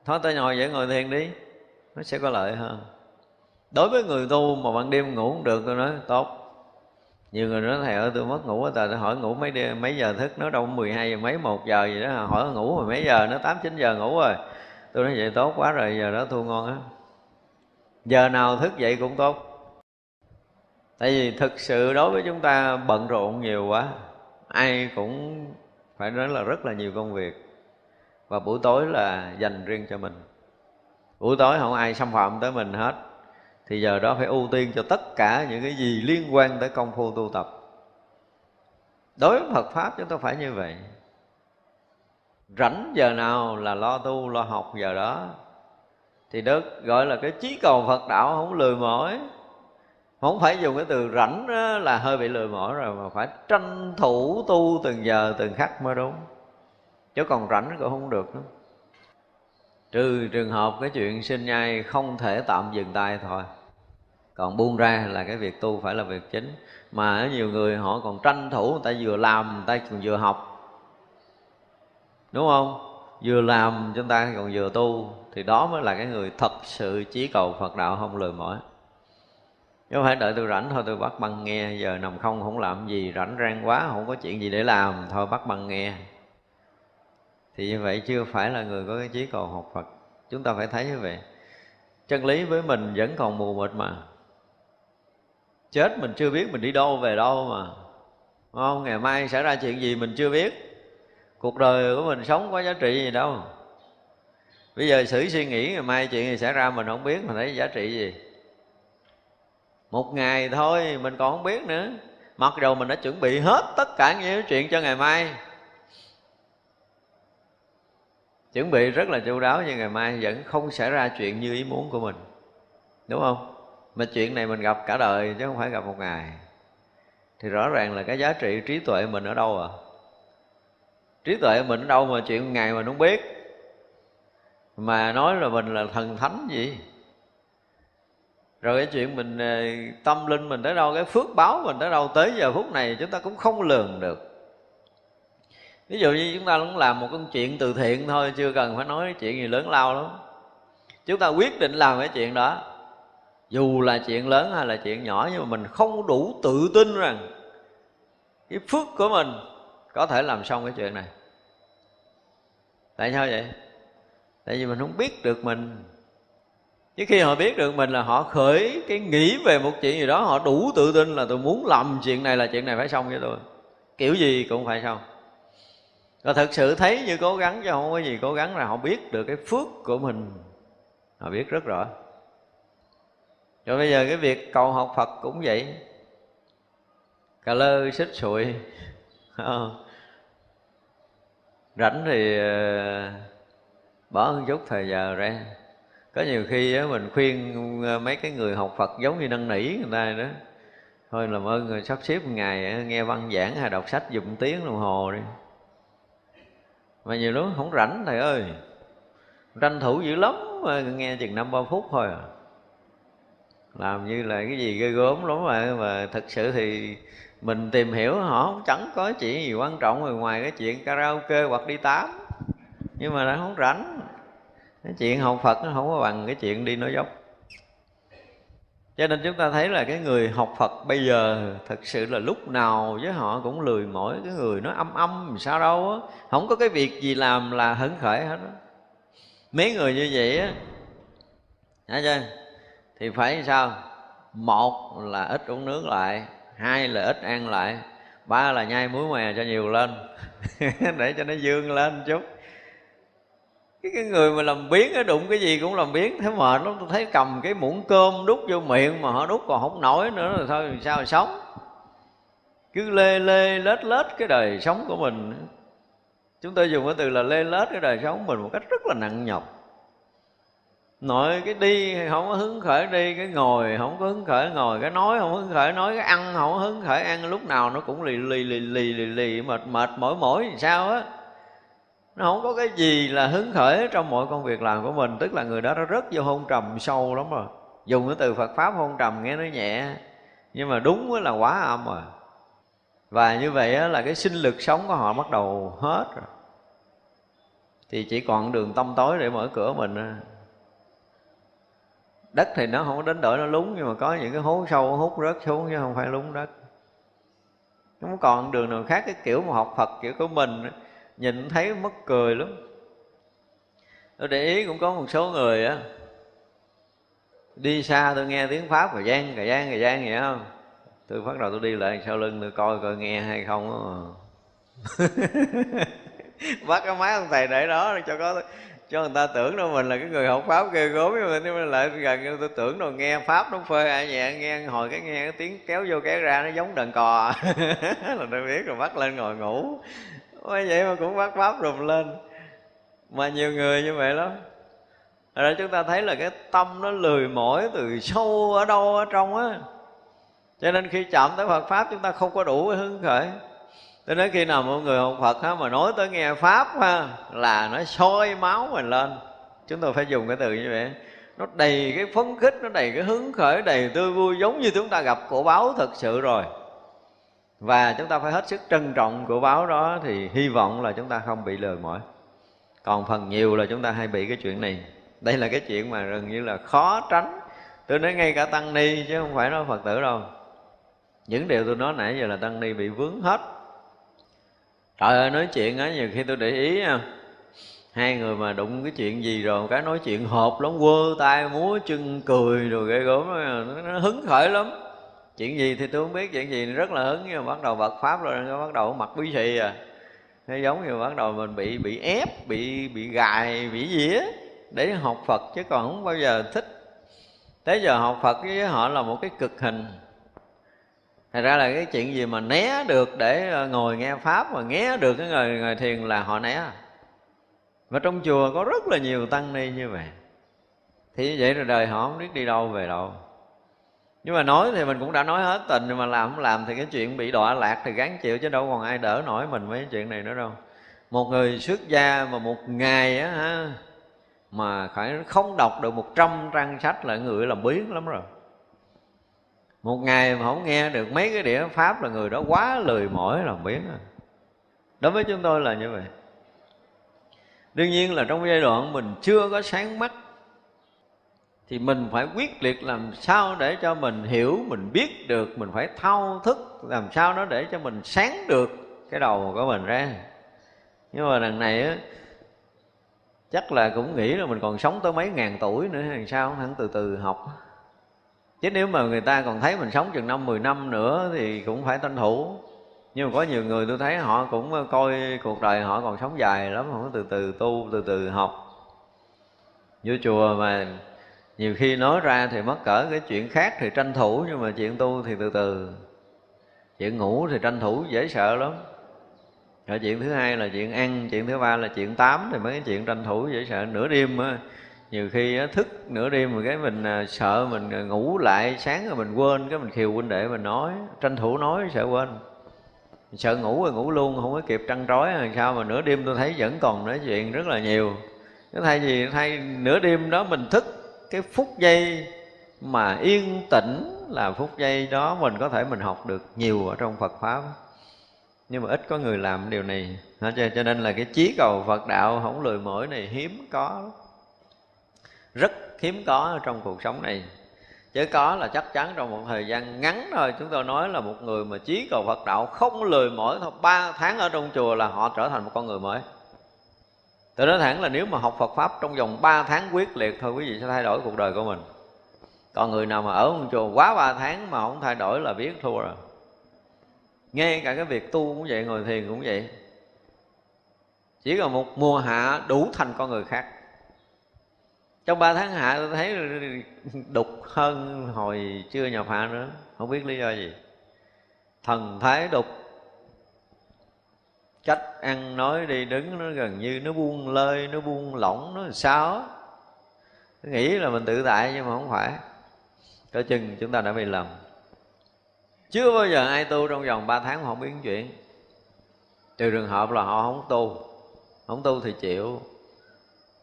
B: Thôi ta ngồi vậy ngồi thiền đi nó sẽ có lợi hơn đối với người tu mà ban đêm ngủ không được tôi nói tốt. Nhiều người nói thầy ơi tôi mất ngủ tại tôi hỏi ngủ mấy đêm, mấy giờ thức nó đâu 12 giờ mấy một giờ gì đó à, hỏi ngủ rồi mấy giờ nó tám chín giờ ngủ rồi. Tôi nói vậy tốt quá rồi giờ đó thu ngon á. Giờ nào thức dậy cũng tốt. Tại vì thực sự đối với chúng ta bận rộn nhiều quá ai cũng phải nói là rất là nhiều công việc. Và buổi tối là dành riêng cho mình. Buổi tối không ai xâm phạm tới mình hết thì giờ đó phải ưu tiên cho tất cả những cái gì liên quan tới công phu tu tập. Đối với Phật pháp chúng ta phải như vậy. Rảnh giờ nào là lo tu, lo học giờ đó. Thì đức gọi là cái chí cầu Phật đạo không lười mỏi. Không phải dùng cái từ rảnh đó là hơi bị lười mỏi rồi, mà phải tranh thủ tu từng giờ từng khắc mới đúng. Chứ còn rảnh cũng không được nữa trừ trường hợp cái chuyện sinh nhai không thể tạm dừng tay thôi. Còn buông ra là cái việc tu phải là việc chính. Mà nhiều người họ còn tranh thủ, người ta vừa làm, người ta còn vừa học. Đúng không? Vừa làm, chúng ta còn vừa tu. Thì đó mới là cái người thật sự chí cầu Phật đạo không lười mỏi. Chứ không phải đợi tôi rảnh thôi, tôi bắt băng nghe. Giờ nằm không không làm gì, rảnh rang quá, không có chuyện gì để làm. Thôi bắt băng nghe thì như vậy chưa phải là người có cái trí cầu học Phật. Chúng ta phải thấy như vậy. Chân lý với mình vẫn còn mù mịt mà. Chết mình chưa biết mình đi đâu, về đâu mà. Không? Ngày mai xảy ra chuyện gì mình chưa biết. Cuộc đời của mình sống có giá trị gì đâu. Bây giờ xử suy nghĩ, ngày mai chuyện gì xảy ra mình không biết, mình thấy giá trị gì? Một ngày thôi, mình còn không biết nữa. Mặc dù mình đã chuẩn bị hết tất cả những chuyện cho ngày mai chuẩn bị rất là chu đáo nhưng ngày mai vẫn không xảy ra chuyện như ý muốn của mình. Đúng không? Mà chuyện này mình gặp cả đời chứ không phải gặp một ngày. Thì rõ ràng là cái giá trị trí tuệ mình ở đâu à? Trí tuệ mình ở đâu mà chuyện ngày mình không biết? Mà nói là mình là thần thánh gì? Rồi cái chuyện mình ờ, tâm linh mình tới đâu, cái phước báo mình tới đâu, tới giờ phút này chúng ta cũng không lường được ví dụ như chúng ta cũng làm một công chuyện từ thiện thôi, chưa cần phải nói chuyện gì lớn lao lắm. Chúng ta quyết định làm cái chuyện đó. Dù là chuyện lớn hay là chuyện nhỏ, nhưng mà mình không đủ tự tin rằng cái phước của mình có thể làm xong cái chuyện này. Tại sao vậy? Tại vì mình không biết được mình. Chứ khi họ biết được mình là họ khởi cái nghĩ về một chuyện gì đó, họ đủ tự tin là tôi muốn làm chuyện này là chuyện này phải xong với tôi. Kiểu gì cũng phải xong và thực sự thấy như cố gắng chứ không có gì cố gắng là họ biết được cái phước của mình. Họ biết rất rõ. Rồi bây giờ cái việc cầu học phật cũng vậy. Cà lơ, xích sụi. Rảnh thì ờ, bỏ một chút thời giờ ra. Có nhiều khi mình khuyên ờ, mấy cái người học Phật giống như năn nỉ người ta đó. Thôi làm ơn người sắp xếp một ngày nghe văn giảng hay đọc sách, dùng tiếng đồng hồ đi mà nhiều lúc không rảnh, thầy ơi. Tranh thủ dữ lắm mà nghe chừng năm ba phút thôi à. Làm như là cái gì ghê gớm lắm mà mà thật sự thì mình tìm hiểu họ chẳng có chuyện gì quan trọng ngoài ngoài cái chuyện karaoke hoặc đi tám. Nhưng mà nó không rảnh. Cái chuyện học phật nó không có bằng cái chuyện đi nói dốc cho nên chúng ta thấy là cái người học Phật bây giờ thật sự là lúc nào với họ cũng lười mỏi cái người nó âm âm sao đâu á. Không có cái việc gì làm là hứng khởi hết á. Mấy người như vậy á thấy chưa? Thì phải sao? Một là ít uống nước lại, hai là ít ăn lại, ba là nhai muối mè cho nhiều lên, để cho nó dương lên chút cái, cái người mà làm biến đụng cái gì cũng làm biến thế mệt lắm tôi thấy cầm cái muỗng cơm đút vô miệng mà họ đút còn không nổi nữa rồi thôi sao mà sống? Cứ lê lê lết lết cái đời sống của mình. Chúng tôi dùng cái từ là lê lết cái đời sống mình một cách rất là nặng nhọc. Nội cái đi không có hứng khởi đi cái ngồi không có hứng khởi ngồi cái nói không có hứng khởi nói cái ăn không có hứng khởi ăn lúc nào nó cũng lì lì lì lì lì lì mệt mệt mỏi mỏi sao á? Nó không có cái gì là hứng khởi trong mọi công việc làm của mình. Tức là người đó nó rất vô hôn trầm sâu lắm rồi. Dùng cái từ phật pháp hôn trầm nghe nó nhẹ. Nhưng mà đúng là quá âm rồi. Và như vậy là cái sinh lực sống của họ bắt đầu hết rồi. Thì chỉ còn đường tâm tối để mở cửa mình đất thì nó không có đến đổi nó lúng, nhưng mà có những cái hố sâu, hút rớt xuống chứ không phải lúng đất. Không còn đường nào khác, cái kiểu mà học Phật kiểu của mình nhìn thấy mất cười lắm. Tôi để ý cũng có một số người á, đi xa tôi nghe tiếng pháp cà gian cà gian cà gian vậy không tôi bắt đầu tôi đi lại sau lưng tôi coi coi nghe hay không đó bắt cái máy ông thầy để đó cho có, cho người ta tưởng đâu mình là cái người học pháp ghê gốm nhưng mà nhưng mà lại gần tôi tưởng rồi nghe pháp nó phơi ai nhẹ, nghe hồi cái nghe cái tiếng kéo vô kéo ra nó giống đờn cò. Là tôi biết rồi, bắt lên ngồi ngủ. Ôi vậy mà cũng bắt pháp rùm lên. Mà nhiều người như vậy lắm. Rồi chúng ta thấy là cái tâm nó lười mỏi từ sâu ở đâu ở trong á. Cho nên khi chạm tới Phật pháp chúng ta không có đủ cái hứng khởi. Tôi nói khi nào mọi người học Phật ha, mà nói tới nghe Pháp ha, là nó sôi máu mình lên. Chúng tôi phải dùng cái từ như vậy. Nó đầy cái phấn khích, nó đầy cái hứng khởi, đầy tươi vui Giống như chúng ta gặp cổ báo thật sự rồi. Và chúng ta phải hết sức trân trọng của báo đó Thì hy vọng là chúng ta không bị lừa mỏi. Còn phần nhiều là chúng ta hay bị cái chuyện này. Đây là cái chuyện mà gần như là khó tránh. Tôi nói ngay cả tăng ni chứ không phải nói phật tử đâu. Những điều tôi nói nãy giờ là tăng ni bị vướng hết. Trời ơi, nói chuyện á, nhiều khi tôi để ý hai người mà đụng cái chuyện gì rồi cái nói chuyện hộp lắm, quơ tay múa chân cười rồi ghê gớm nó hứng khởi lắm chuyện gì thì tôi không biết chuyện gì rất là hứng nhưng mà bắt đầu Phật pháp rồi nó bắt đầu mặc quý xì à. Nó giống như bắt đầu mình bị bị ép bị bị gài bị dĩa để học Phật chứ còn không bao giờ thích. Tới giờ học Phật với họ là một cái cực hình. Thật ra là cái chuyện gì mà né được để ờ, ngồi nghe Pháp mà nghe được cái người, người thiền là họ né. Và trong chùa có rất là nhiều tăng ni như vậy. Thì như vậy rồi đời họ không biết đi đâu về đâu nhưng mà nói thì mình cũng đã nói hết tình nhưng mà làm không làm thì cái chuyện bị đọa lạc thì gán chịu chứ đâu còn ai đỡ nổi mình mấy chuyện này nữa đâu. Một người xuất gia mà một ngày á ha, mà phải không đọc được một trăm trang sách là người làm biến lắm rồi. Một ngày mà không nghe được mấy cái đĩa pháp là người đó quá lười mỏi làm biến rồi đối với chúng tôi là như vậy. Đương nhiên là trong giai đoạn mình chưa có sáng mắt thì mình phải quyết liệt làm sao để cho mình hiểu, mình biết được, mình phải thao thức làm sao đó để cho mình sáng được cái đầu của mình ra. Nhưng mà đằng này á, chắc là cũng nghĩ là mình còn sống tới mấy ngàn tuổi nữa hay sao, hẳn từ từ học. Chứ nếu mà người ta còn thấy mình sống chừng năm, mười năm nữa thì cũng phải tranh thủ. Nhưng mà có nhiều người tôi thấy họ cũng coi cuộc đời họ còn sống dài lắm, không từ từ tu, từ từ học. Vô chùa mà nhiều khi nói ra thì mất cỡ cái chuyện khác thì tranh thủ nhưng mà chuyện tu thì từ từ. Chuyện ngủ thì tranh thủ dễ sợ lắm. Rồi chuyện thứ hai là chuyện ăn chuyện thứ ba là chuyện tám thì mấy cái chuyện tranh thủ dễ sợ. Nửa đêm á nhiều khi á, thức nửa đêm mà cái mình à, sợ mình à, ngủ lại sáng rồi mình quên cái mình khiều huynh đệ mình nói tranh thủ nói sợ quên. Sợ ngủ rồi ngủ luôn không có kịp trăn trói làm sao mà nửa đêm tôi thấy vẫn còn nói chuyện rất là nhiều. Cái thay vì thay nửa đêm đó mình thức cái phút giây mà yên tĩnh là phút giây đó mình có thể mình học được nhiều ở trong Phật pháp. Nhưng mà ít có người làm điều này. Cho nên là cái chí cầu Phật đạo không lười mỏi này hiếm có rất hiếm có trong cuộc sống này. Chứ có là chắc chắn trong một thời gian ngắn thôi, chúng tôi nói là một người mà chí cầu Phật đạo không lười mỏi thôi, ba tháng ở trong chùa là họ trở thành một con người mới tôi nói thẳng là nếu mà học Phật Pháp trong vòng 3 tháng quyết liệt thôi quý vị sẽ thay đổi cuộc đời của mình. Còn người nào mà ở một chùa quá 3 tháng mà không thay đổi là biết thua rồi. Ngay cả cái việc tu cũng vậy, ngồi thiền cũng vậy. Chỉ còn một mùa hạ đủ thành con người khác. Trong 3 tháng hạ tôi thấy đục hơn hồi chưa nhập hạ nữa Không biết lý do gì. Thần thái đục cách ăn nói đi đứng nó gần như nó buông lơi, nó buông lỏng, nó sao? Nghĩ là mình tự tại nhưng mà không phải. Cỡ chừng chúng ta đã bị lầm. Chưa bao giờ ai tu trong vòng 3 tháng mà không biến chuyện. Trừ trường hợp là họ không tu. Không tu thì chịu.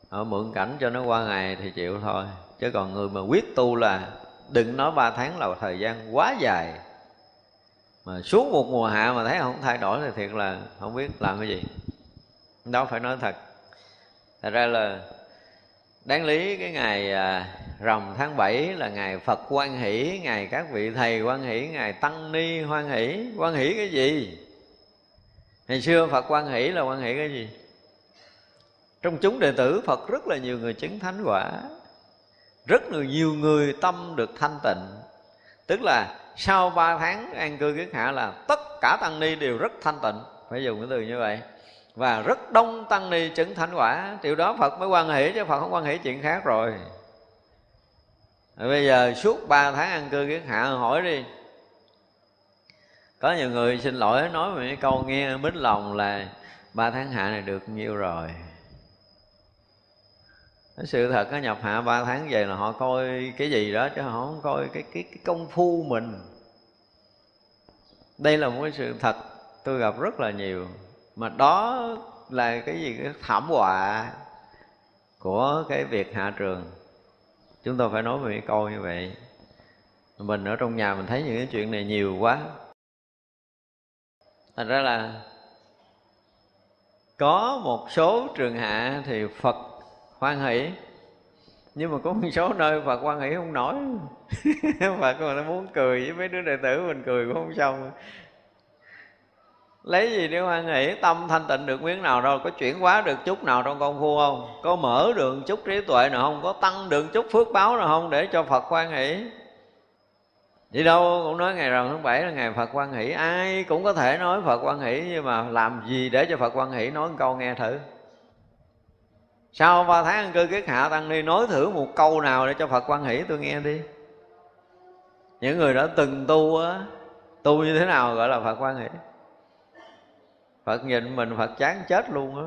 B: Họ mượn cảnh cho nó qua ngày thì chịu thôi. Chứ còn người mà quyết tu là đừng nói ba tháng là thời gian quá dài mà xuống một mùa hạ mà thấy không thay đổi thì thiệt là không biết làm cái gì. Đó phải nói thật. Thật ra là đáng lý cái ngày à, rằm tháng 7 là ngày Phật quan hỷ ngày các vị thầy quan hỷ ngày tăng ni hoan hỷ. Quan hỷ cái gì? Ngày xưa Phật quan hỷ là quan hỷ cái gì? Trong chúng đệ tử Phật rất là nhiều người chứng thánh quả. Rất là nhiều người tâm được thanh tịnh. Tức là sau ba tháng an cư kiết hạ là tất cả tăng ni đều rất thanh tịnh. Phải dùng cái từ như vậy. Và rất đông tăng ni chứng thánh quả. Điều đó phật mới quan hệ chứ phật không quan hệ chuyện khác rồi. Bây giờ suốt ba tháng ăn cư kiết hạ hỏi đi. Có nhiều người xin lỗi nói một cái câu nghe mít lòng là ba tháng hạ này được nhiêu rồi? Sự thật nó nhập hạ ba tháng về là họ coi cái gì đó chứ họ không coi cái cái, cái công phu mình. Đây là một cái sự thật tôi gặp rất là nhiều. Mà đó là cái gì? Cái thảm họa của cái việc hạ trường. Chúng tôi phải nói về cái câu như vậy. Mình ở trong nhà mình thấy những cái chuyện này nhiều quá. Thành ra là có một số trường hạ thì phật hoan hỷ. Nhưng mà có một số nơi phật Quan hỷ không nổi. Phật mà nó muốn cười với mấy đứa đệ tử mình cười cũng không xong. Lấy gì để hoan hỷ? Tâm thanh tịnh được miếng nào đâu, có chuyển hóa được chút nào trong công phu không? Có mở được chút trí tuệ nào không? Có tăng được chút phước báo nào không để cho phật hoan hỷ? Vậy đâu cũng nói ngày rằm tháng 7 là ngày Phật quan hỷ. Ai cũng có thể nói Phật quan hỷ, Nhưng mà làm gì để cho Phật quan hỷ? Nói một câu nghe thử. Sau ba tháng ăn cư kiết hạ tăng ni Nói thử một câu nào để cho Phật quan hỷ tôi nghe đi? Những người đã từng tu á, Tu như thế nào gọi là Phật quan hỷ? Phật nhìn mình Phật chán chết luôn á.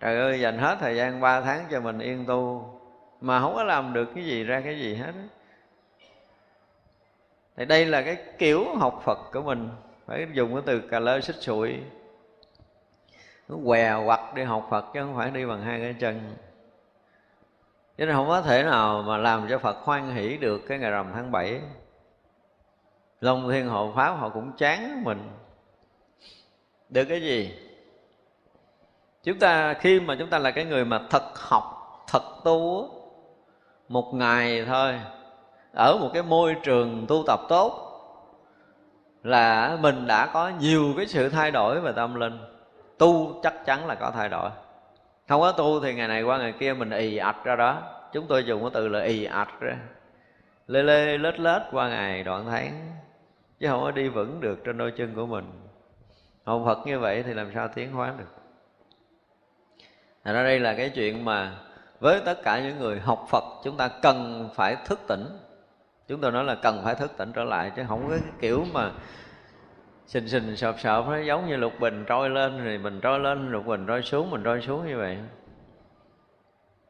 B: Trời ơi, dành hết thời gian 3 tháng cho mình yên tu, Mà không có làm được cái gì, ra cái gì hết thì đây là cái kiểu học phật của mình, phải dùng cái từ cà lơ xích sụi nó què quặt đi học phật chứ không phải đi bằng hai cái chân. Cho nên không có thể nào mà làm cho phật hoan hỷ được cái ngày rằm tháng 7 Long thiên hộ pháp họ cũng chán mình. Được cái gì? Chúng ta khi mà chúng ta là cái người mà thật học, thật tu Một ngày thôi ở một cái môi trường tu tập tốt là mình đã có nhiều cái sự thay đổi về tâm linh tu chắc chắn là có thay đổi. Không có tu thì ngày này qua ngày kia mình ì ạch ra đó. Chúng tôi dùng cái từ là ì ạch ra. Lê lê, lết lết qua ngày đoạn tháng. Chứ không có đi vững được trên đôi chân của mình. Hồn phật như vậy thì làm sao tiến hóa được? Thật ra đây là cái chuyện mà với tất cả những người học Phật, chúng ta cần phải thức tỉnh. Chúng tôi nói là cần phải thức tỉnh trở lại chứ không có cái kiểu mà sình sình sợp sợp nó giống như lục bình trôi lên, thì mình trôi lên, lục bình trôi xuống mình trôi xuống như vậy.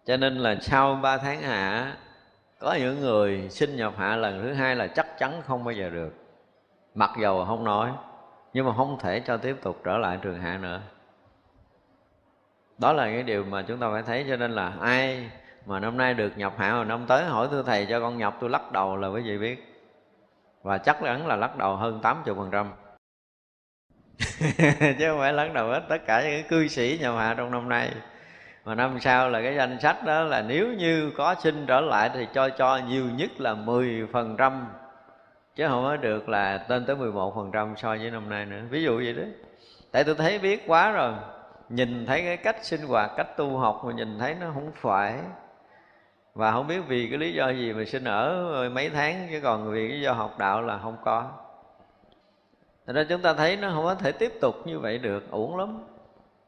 B: Cho nên là sau ba tháng hạ, có những người sinh nhập hạ lần thứ hai là chắc chắn không bao giờ được. Mặc dầu không nói, nhưng mà không thể cho tiếp tục trở lại trường hạ nữa. Đó là cái điều mà chúng ta phải thấy, cho nên là ai mà năm nay được nhập hạ mà năm tới hỏi thưa thầy cho con nhập, tôi lắc đầu là quý vị biết. Và chắc chắn là lắc đầu hơn 80 phần trăm. chứ không phải lấn đầu hết tất cả những cư sĩ nhà hòa trong năm nay. Mà năm sau là cái danh sách đó là nếu như có xin trở lại thì cho cho nhiều nhất là 10 phần trăm. Chứ không có được là tên tới 11 phần trăm so với năm nay nữa. Ví dụ vậy đó. Tại tôi thấy biết quá rồi. Nhìn thấy cái cách sinh hoạt, cách tu học mà nhìn thấy nó không phải. Và không biết vì cái lý do gì mà sinh ở mấy tháng, chứ còn vì cái do học đạo là không có. Thật ra chúng ta thấy nó không có thể tiếp tục như vậy được, uổng lắm.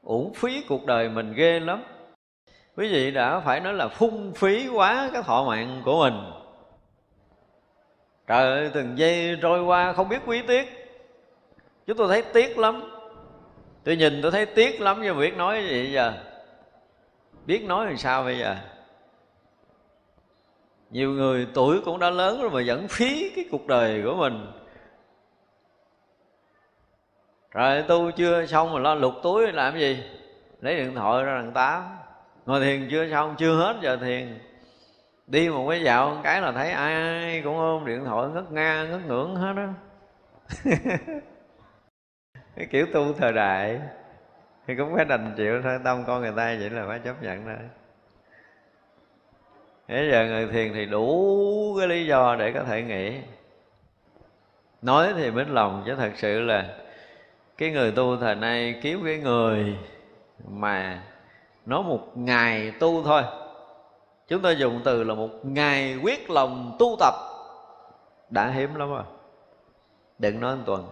B: Uổng phí cuộc đời mình ghê lắm. Quý vị đã phải nói là phung phí quá cái thọ mạng của mình. Trời ơi, từng giây trôi qua không biết quý tiếc. Chúng tôi thấy tiếc lắm. Tôi nhìn tôi thấy tiếc lắm, nhưng biết nói gì giờ? Biết nói làm sao bây giờ? Nhiều người tuổi cũng đã lớn rồi mà vẫn phí cái cuộc đời của mình rồi tu chưa xong mà lo lục túi làm cái gì? Lấy điện thoại ra đằng tám. Ngồi thiền chưa xong, chưa hết giờ thiền. Đi một cái dạo một cái là thấy ai cũng ôm điện thoại ngất nga, ngất ngưỡng hết đó cái kiểu tu thời đại, thì cũng phải đành chịu thôi tâm con người ta vậy là phải chấp nhận thôi. Thế giờ người thiền thì đủ cái lý do để có thể nghĩ. Nói thì mến lòng chứ thật sự là cái người tu thời nay kiếm cái người mà nói một ngày tu thôi. Chúng ta dùng từ là một ngày quyết lòng tu tập. Đã hiếm lắm rồi. Đừng nói một tuần.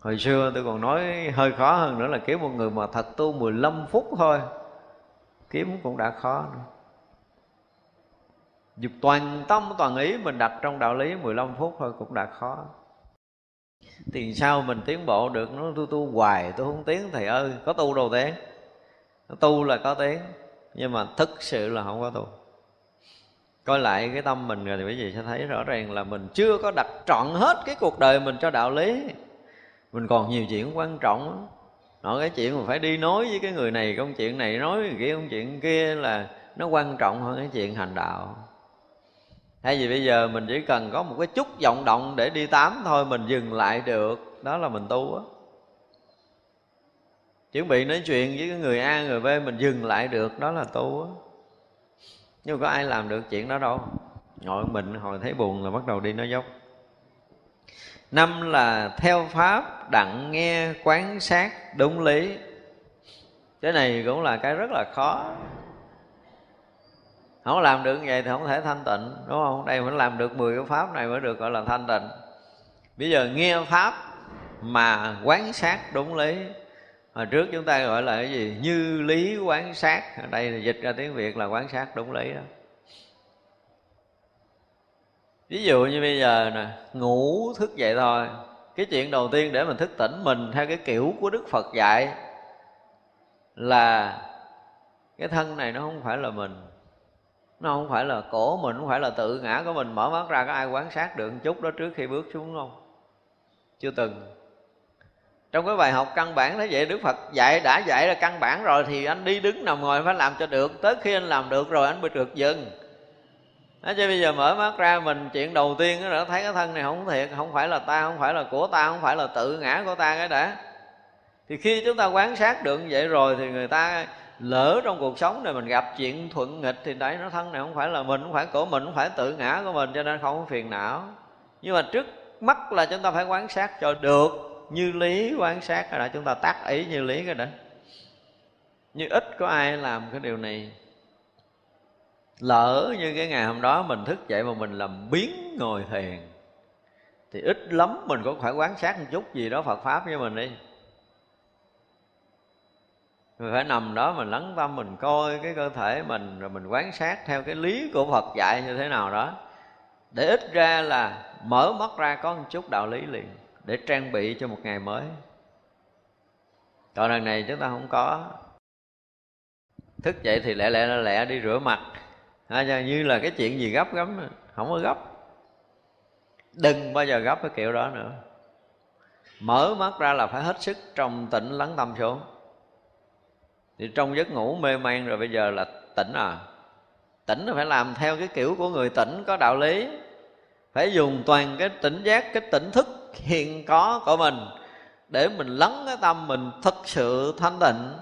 B: Hồi xưa tôi còn nói hơi khó hơn nữa là kiếm một người mà thật tu 15 phút thôi. Kiếm cũng đã khó nữa. Dục toàn tâm toàn ý mình đặt trong đạo lý 15 phút thôi cũng đã khó. Thì sao mình tiến bộ được? Nó tu tu hoài, tôi không tiến, Thầy ơi, có tu đâu tiến Tu là có tiến Nhưng mà thực sự là không có tu. Coi lại cái tâm mình rồi thì quý vị sẽ thấy rõ ràng là mình chưa có đặt trọn hết cái cuộc đời mình cho đạo lý. Mình còn nhiều chuyện quan trọng Nói cái chuyện mà phải đi nói với cái người này Công chuyện này, nói cái kia công chuyện kia là Nó quan trọng hơn cái chuyện hành đạo. Thay vì bây giờ mình chỉ cần có một cái chút vọng động để đi tám thôi, Mình dừng lại được. Đó là mình tu á. Chuẩn bị nói chuyện với cái người a, người b, mình dừng lại được. Đó là tu á. Nhưng mà có ai làm được chuyện đó đâu. Ngồi mình, hồi thấy buồn là bắt đầu đi nói dốc. Năm là theo pháp, đặng nghe, quán sát, đúng lý. Cái này cũng là cái rất là khó không làm được vậy thì không thể thanh tịnh, đúng không? Đây phải làm được 10 cái pháp này mới được gọi là thanh tịnh. Bây giờ nghe pháp mà quán sát đúng lý. Hồi trước chúng ta gọi là cái gì? Như lý quán sát. Ở đây là dịch ra tiếng việt là quán sát đúng lý đó. Ví dụ như bây giờ nè, ngủ thức dậy thôi. Cái chuyện đầu tiên để mình thức tỉnh mình theo cái kiểu của đức phật dạy là cái thân này nó không phải là mình nó không phải là cổ mình, không phải là tự ngã của mình. Mở mắt ra, có ai quan sát được một chút đó trước khi bước xuống không? Chưa từng. Trong cái bài học căn bản thế vậy, đức phật dạy, đã dạy là căn bản rồi thì anh đi đứng nằm ngồi phải làm cho được. Tới khi anh làm được rồi, anh mới được dừng. Đó chứ bây giờ mở mắt ra, mình chuyện đầu tiên đó thấy cái thân này không thiệt, không phải là ta, không phải là của ta, không phải là tự ngã của ta cái đã. Thì khi chúng ta quan sát được như vậy rồi thì người ta lỡ trong cuộc sống này mình gặp chuyện thuận nghịch thì đấy, nó thân này không phải là mình, không phải của mình, không phải tự ngã của mình, cho nên không có phiền não. Nhưng mà trước mắt là chúng ta phải quan sát cho được như lý quan sát rồi đã chúng ta tác ý như lý cái đó. Như ít có ai làm cái điều này. Lỡ như cái ngày hôm đó mình thức dậy mà mình làm biến ngồi thiền thì ít lắm mình cũng phải quan sát một chút gì đó Phật pháp với mình đi mình phải nằm đó mình lắng tâm mình coi cái cơ thể mình rồi mình quán sát theo cái lý của Phật dạy như thế nào đó. Để ít ra là mở mắt ra có một chút đạo lý liền để trang bị cho một ngày mới. Còn lần này chúng ta không có. Thức dậy thì lẹ lẹ lẹ, lẹ đi rửa mặt. À, như là cái chuyện gì gấp gắm không có gấp. Đừng bao giờ gấp cái kiểu đó nữa. Mở mắt ra là phải hết sức trong tĩnh lắng tâm xuống thì trong giấc ngủ mê man rồi bây giờ là tỉnh à. Tỉnh là phải làm theo cái kiểu của người tỉnh có đạo lý. Phải dùng toàn cái tỉnh giác cái tỉnh thức hiện có của mình để mình lắng cái tâm mình thật sự thanh tịnh.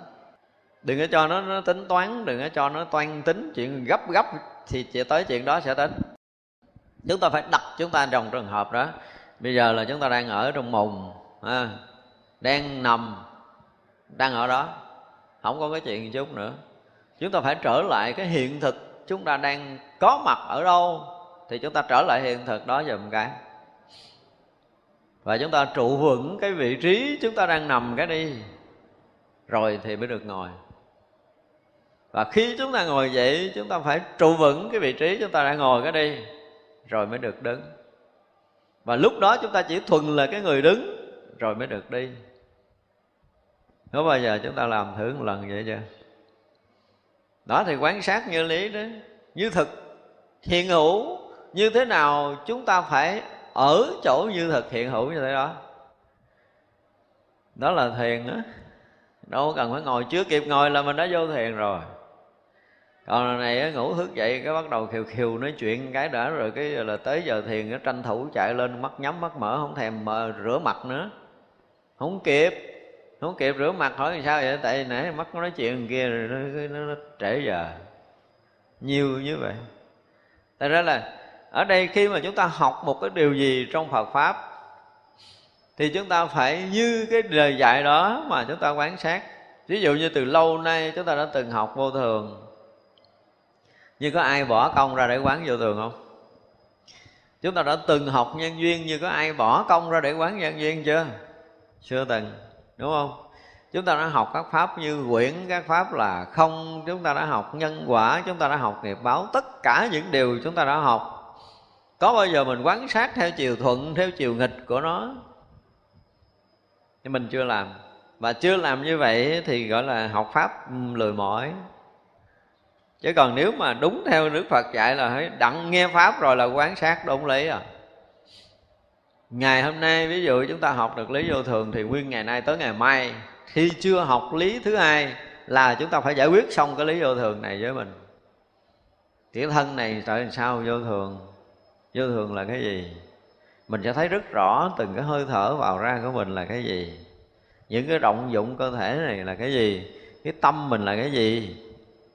B: Đừng có cho nó, nó tính toán đừng có cho nó toan tính. Chuyện gấp gấp thì chỉ tới chuyện đó sẽ tính chúng ta phải đặt chúng ta trong trường hợp đó. Bây giờ là chúng ta đang ở trong mùng à, đang nằm đang ở đó không có cái chuyện chút nữa. Chúng ta phải trở lại cái hiện thực chúng ta đang có mặt ở đâu, thì chúng ta trở lại hiện thực đó dùm cái. Và chúng ta trụ vững cái vị trí chúng ta đang nằm cái đi, rồi thì mới được ngồi. Và khi chúng ta ngồi dậy chúng ta phải trụ vững cái vị trí chúng ta đang ngồi cái đi, rồi mới được đứng. Và lúc đó chúng ta chỉ thuần là cái người đứng, rồi mới được đi có bao giờ chúng ta làm thử một lần vậy chưa? Đó thì quan sát như lý đó. Như thực hiện hữu như thế nào chúng ta phải ở chỗ như thực hiện hữu như thế đó. Đó là thiền á. Đâu cần phải ngồi chưa kịp ngồi là mình đã vô thiền rồi. Còn này ngủ thức dậy cái bắt đầu khiều khiều nói chuyện cái đã rồi cái là tới giờ thiền nó tranh thủ chạy lên mắt nhắm mắt mở không thèm mở, rửa mặt nữa. Không kịp không kịp rửa mặt hỏi làm sao vậy? Tại vì nãy mắt nó nói chuyện kia rồi nó, nó, nó trễ giờ. Nhiều như vậy. Tại ra là ở đây khi mà chúng ta học một cái điều gì trong Phật pháp thì chúng ta phải như cái lời dạy đó mà chúng ta quán sát. Ví dụ như từ lâu nay chúng ta đã từng học vô thường. Nhưng có ai bỏ công ra để quán vô thường không? Chúng ta đã từng học nhân duyên như có ai bỏ công ra để quán nhân duyên chưa? Chưa từng đúng không? Chúng ta đã học các pháp như quyển, các pháp là không, chúng ta đã học nhân quả, chúng ta đã học nghiệp báo, tất cả những điều chúng ta đã học. Có bao giờ mình quán sát theo chiều thuận, theo chiều nghịch của nó? Nhưng mình chưa làm. Và chưa làm như vậy thì gọi là học pháp ừ, lười mỏi. Chứ còn nếu mà đúng theo đức phật dạy là đặng nghe pháp rồi là quán sát đúng lý à ngày hôm nay, ví dụ chúng ta học được lý vô thường thì nguyên ngày nay tới ngày mai. Khi chưa học lý thứ hai là chúng ta phải giải quyết xong cái lý vô thường này với mình. Cái thân này tại làm sao vô thường? Vô thường là cái gì? Mình sẽ thấy rất rõ từng cái hơi thở vào ra của mình là cái gì. Những cái động dụng cơ thể này là cái gì? Cái tâm mình là cái gì?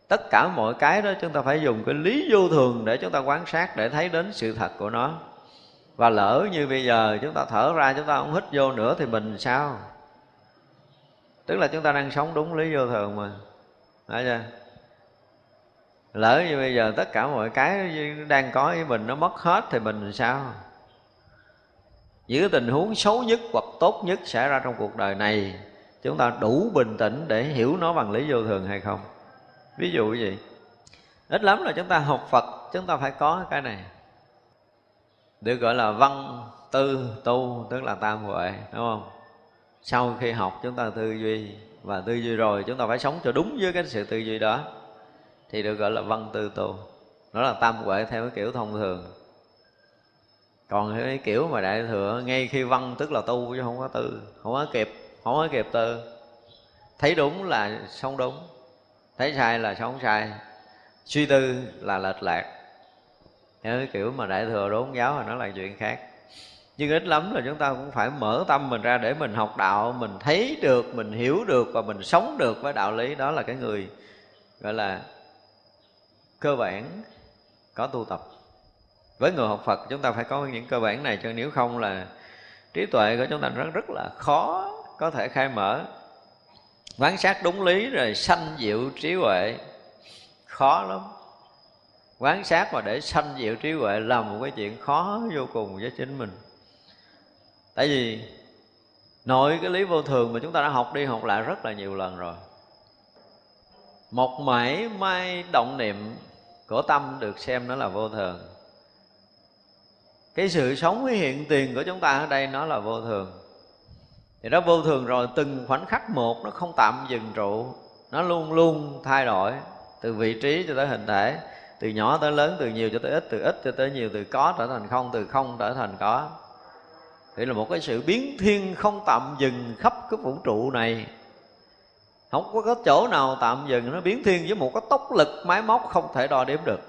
B: Tất cả mọi cái đó chúng ta phải dùng cái lý vô thường để chúng ta quan sát để thấy đến sự thật của nó và lỡ như bây giờ chúng ta thở ra, chúng ta không hít vô nữa thì mình sao? Tức là chúng ta đang sống đúng lý vô thường mà. Phải chưa? Lỡ như bây giờ tất cả mọi cái đang có với mình nó mất hết thì mình sao? Những cái tình huống xấu nhất hoặc tốt nhất xảy ra trong cuộc đời này, chúng ta đủ bình tĩnh để hiểu nó bằng lý vô thường hay không? Ví dụ gì ít lắm là chúng ta học phật, chúng ta phải có cái này được gọi là văn tư tu, tức là tam huệ, đúng không? Sau khi học chúng ta tư duy, và tư duy rồi chúng ta phải sống cho đúng với cái sự tư duy đó, thì được gọi là văn tư tu. Nó là tam huệ theo cái kiểu thông thường. Còn cái kiểu mà đại thừa, ngay khi văn tức là tu chứ không có tư, không có kịp, không có kịp tư. Thấy đúng là sống đúng, thấy sai là sống sai, suy tư là lệch lạc cái kiểu mà đại thừa đốn giáo thì nó là chuyện khác. Nhưng ít lắm là chúng ta cũng phải mở tâm mình ra để mình học đạo, mình thấy được, mình hiểu được và mình sống được với đạo lý. Đó là cái người gọi là cơ bản có tu tập. Với người học Phật, chúng ta phải có những cơ bản này cho nếu không là trí tuệ của chúng ta rất rất là khó có thể khai mở. Quán sát đúng lý rồi sanh diệu trí huệ, khó lắm quán sát mà để sanh diệu trí huệ là một cái chuyện khó vô cùng với chính mình. Tại vì nội cái lý vô thường mà chúng ta đã học đi học lại rất là nhiều lần rồi. Một mảy may động niệm của tâm được xem nó là vô thường. Cái sự sống với hiện tiền của chúng ta ở đây nó là vô thường. Thì nó vô thường rồi, từng khoảnh khắc một nó không tạm dừng trụ, nó luôn luôn thay đổi từ vị trí cho tới hình thể từ nhỏ tới lớn, từ nhiều cho tới ít, từ ít cho tới nhiều, từ có trở thành không, từ không trở thành có. Thì là một cái sự biến thiên không tạm dừng khắp cái vũ trụ này. Không có cái chỗ nào tạm dừng, nó biến thiên với một cái tốc lực máy móc không thể đo đếm được.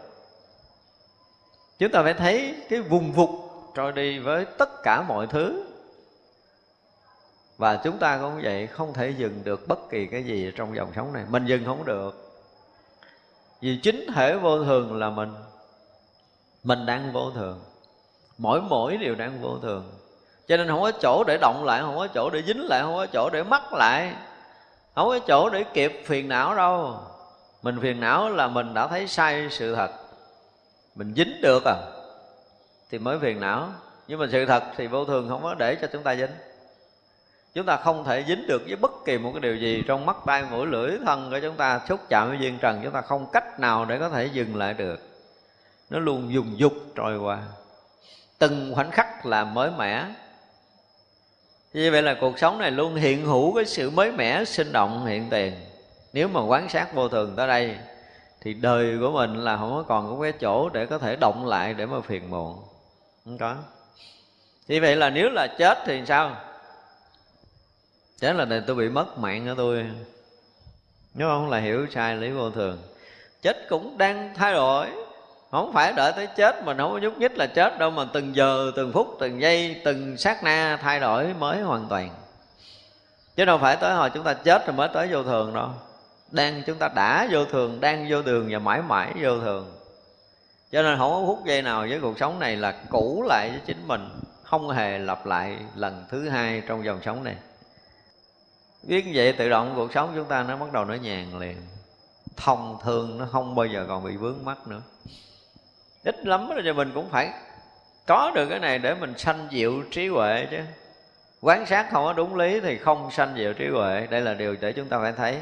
B: Chúng ta phải thấy cái vùng vục trôi đi với tất cả mọi thứ. Và chúng ta cũng vậy, không thể dừng được bất kỳ cái gì trong dòng sống này. Mình dừng không được vì chính thể vô thường là mình. Mình đang vô thường. Mỗi mỗi đều đang vô thường. Cho nên không có chỗ để động lại, không có chỗ để dính lại, không có chỗ để mắc lại. Không có chỗ để kịp phiền não đâu. Mình phiền não là mình đã thấy sai sự thật. Mình dính được à thì mới phiền não. Nhưng mà sự thật thì vô thường không có để cho chúng ta dính chúng ta không thể dính được với bất kỳ một cái điều gì trong mắt tay mũi lưỡi thân của chúng ta, xúc chạm với duyên trần. Chúng ta không cách nào để có thể dừng lại được. Nó luôn dùng dục trôi qua. Từng khoảnh khắc là mới mẻ. Như vậy là cuộc sống này luôn hiện hữu cái sự mới mẻ, sinh động, hiện tiền. Nếu mà quán sát vô thường tới đây, thì đời của mình là không có còn có cái chỗ để có thể động lại để mà phiền muộn. Không có. Như vậy là nếu là chết thì sao? Chết là tôi bị mất mạng của tôi. Nếu không là hiểu sai lý vô thường, chết cũng đang thay đổi. Không phải đợi tới chết mình không có nhúc nhích là chết đâu, mà từng giờ, từng phút, từng giây, từng sát na thay đổi mới hoàn toàn. Chứ đâu phải tới hồi chúng ta chết rồi mới tới vô thường đâu. Đang chúng ta đã vô thường, đang vô đường và mãi mãi vô thường. Cho nên không có phút giây nào với cuộc sống này là cũ lại với chính mình, không hề lặp lại lần thứ hai trong dòng sống này biết vậy tự động cuộc sống chúng ta nó bắt đầu nó nhàn liền. Thông thường nó không bao giờ còn bị vướng mắc nữa. Ít lắm là cho mình cũng phải có được cái này để mình sanh diệu trí huệ chứ. Quán sát không có đúng lý thì không sanh diệu trí huệ. Đây là điều để chúng ta phải thấy.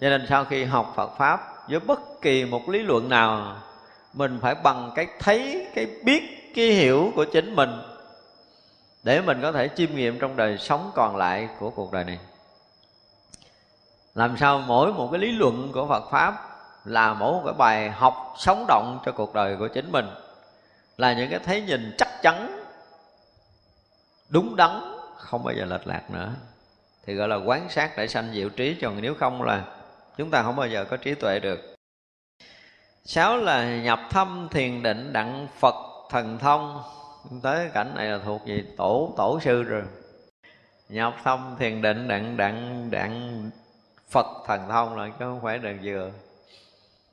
B: Cho nên sau khi học Phật pháp với bất kỳ một lý luận nào, mình phải bằng cái thấy, cái biết, cái hiểu của chính mình để mình có thể chiêm nghiệm trong đời sống còn lại của cuộc đời này làm sao mỗi một cái lý luận của Phật pháp là mỗi một cái bài học sống động cho cuộc đời của chính mình, là những cái thấy nhìn chắc chắn, đúng đắn, không bao giờ lệch lạc nữa. Thì gọi là quán sát để sanh diệu trí còn nếu không là chúng ta không bao giờ có trí tuệ được. Sáu là nhập thâm thiền định đặng phật thần thông. Tới cảnh này là thuộc gì tổ tổ sư rồi. Nhập thâm thiền định đặng đặng đặng phật thần thông là chứ không phải đường dừa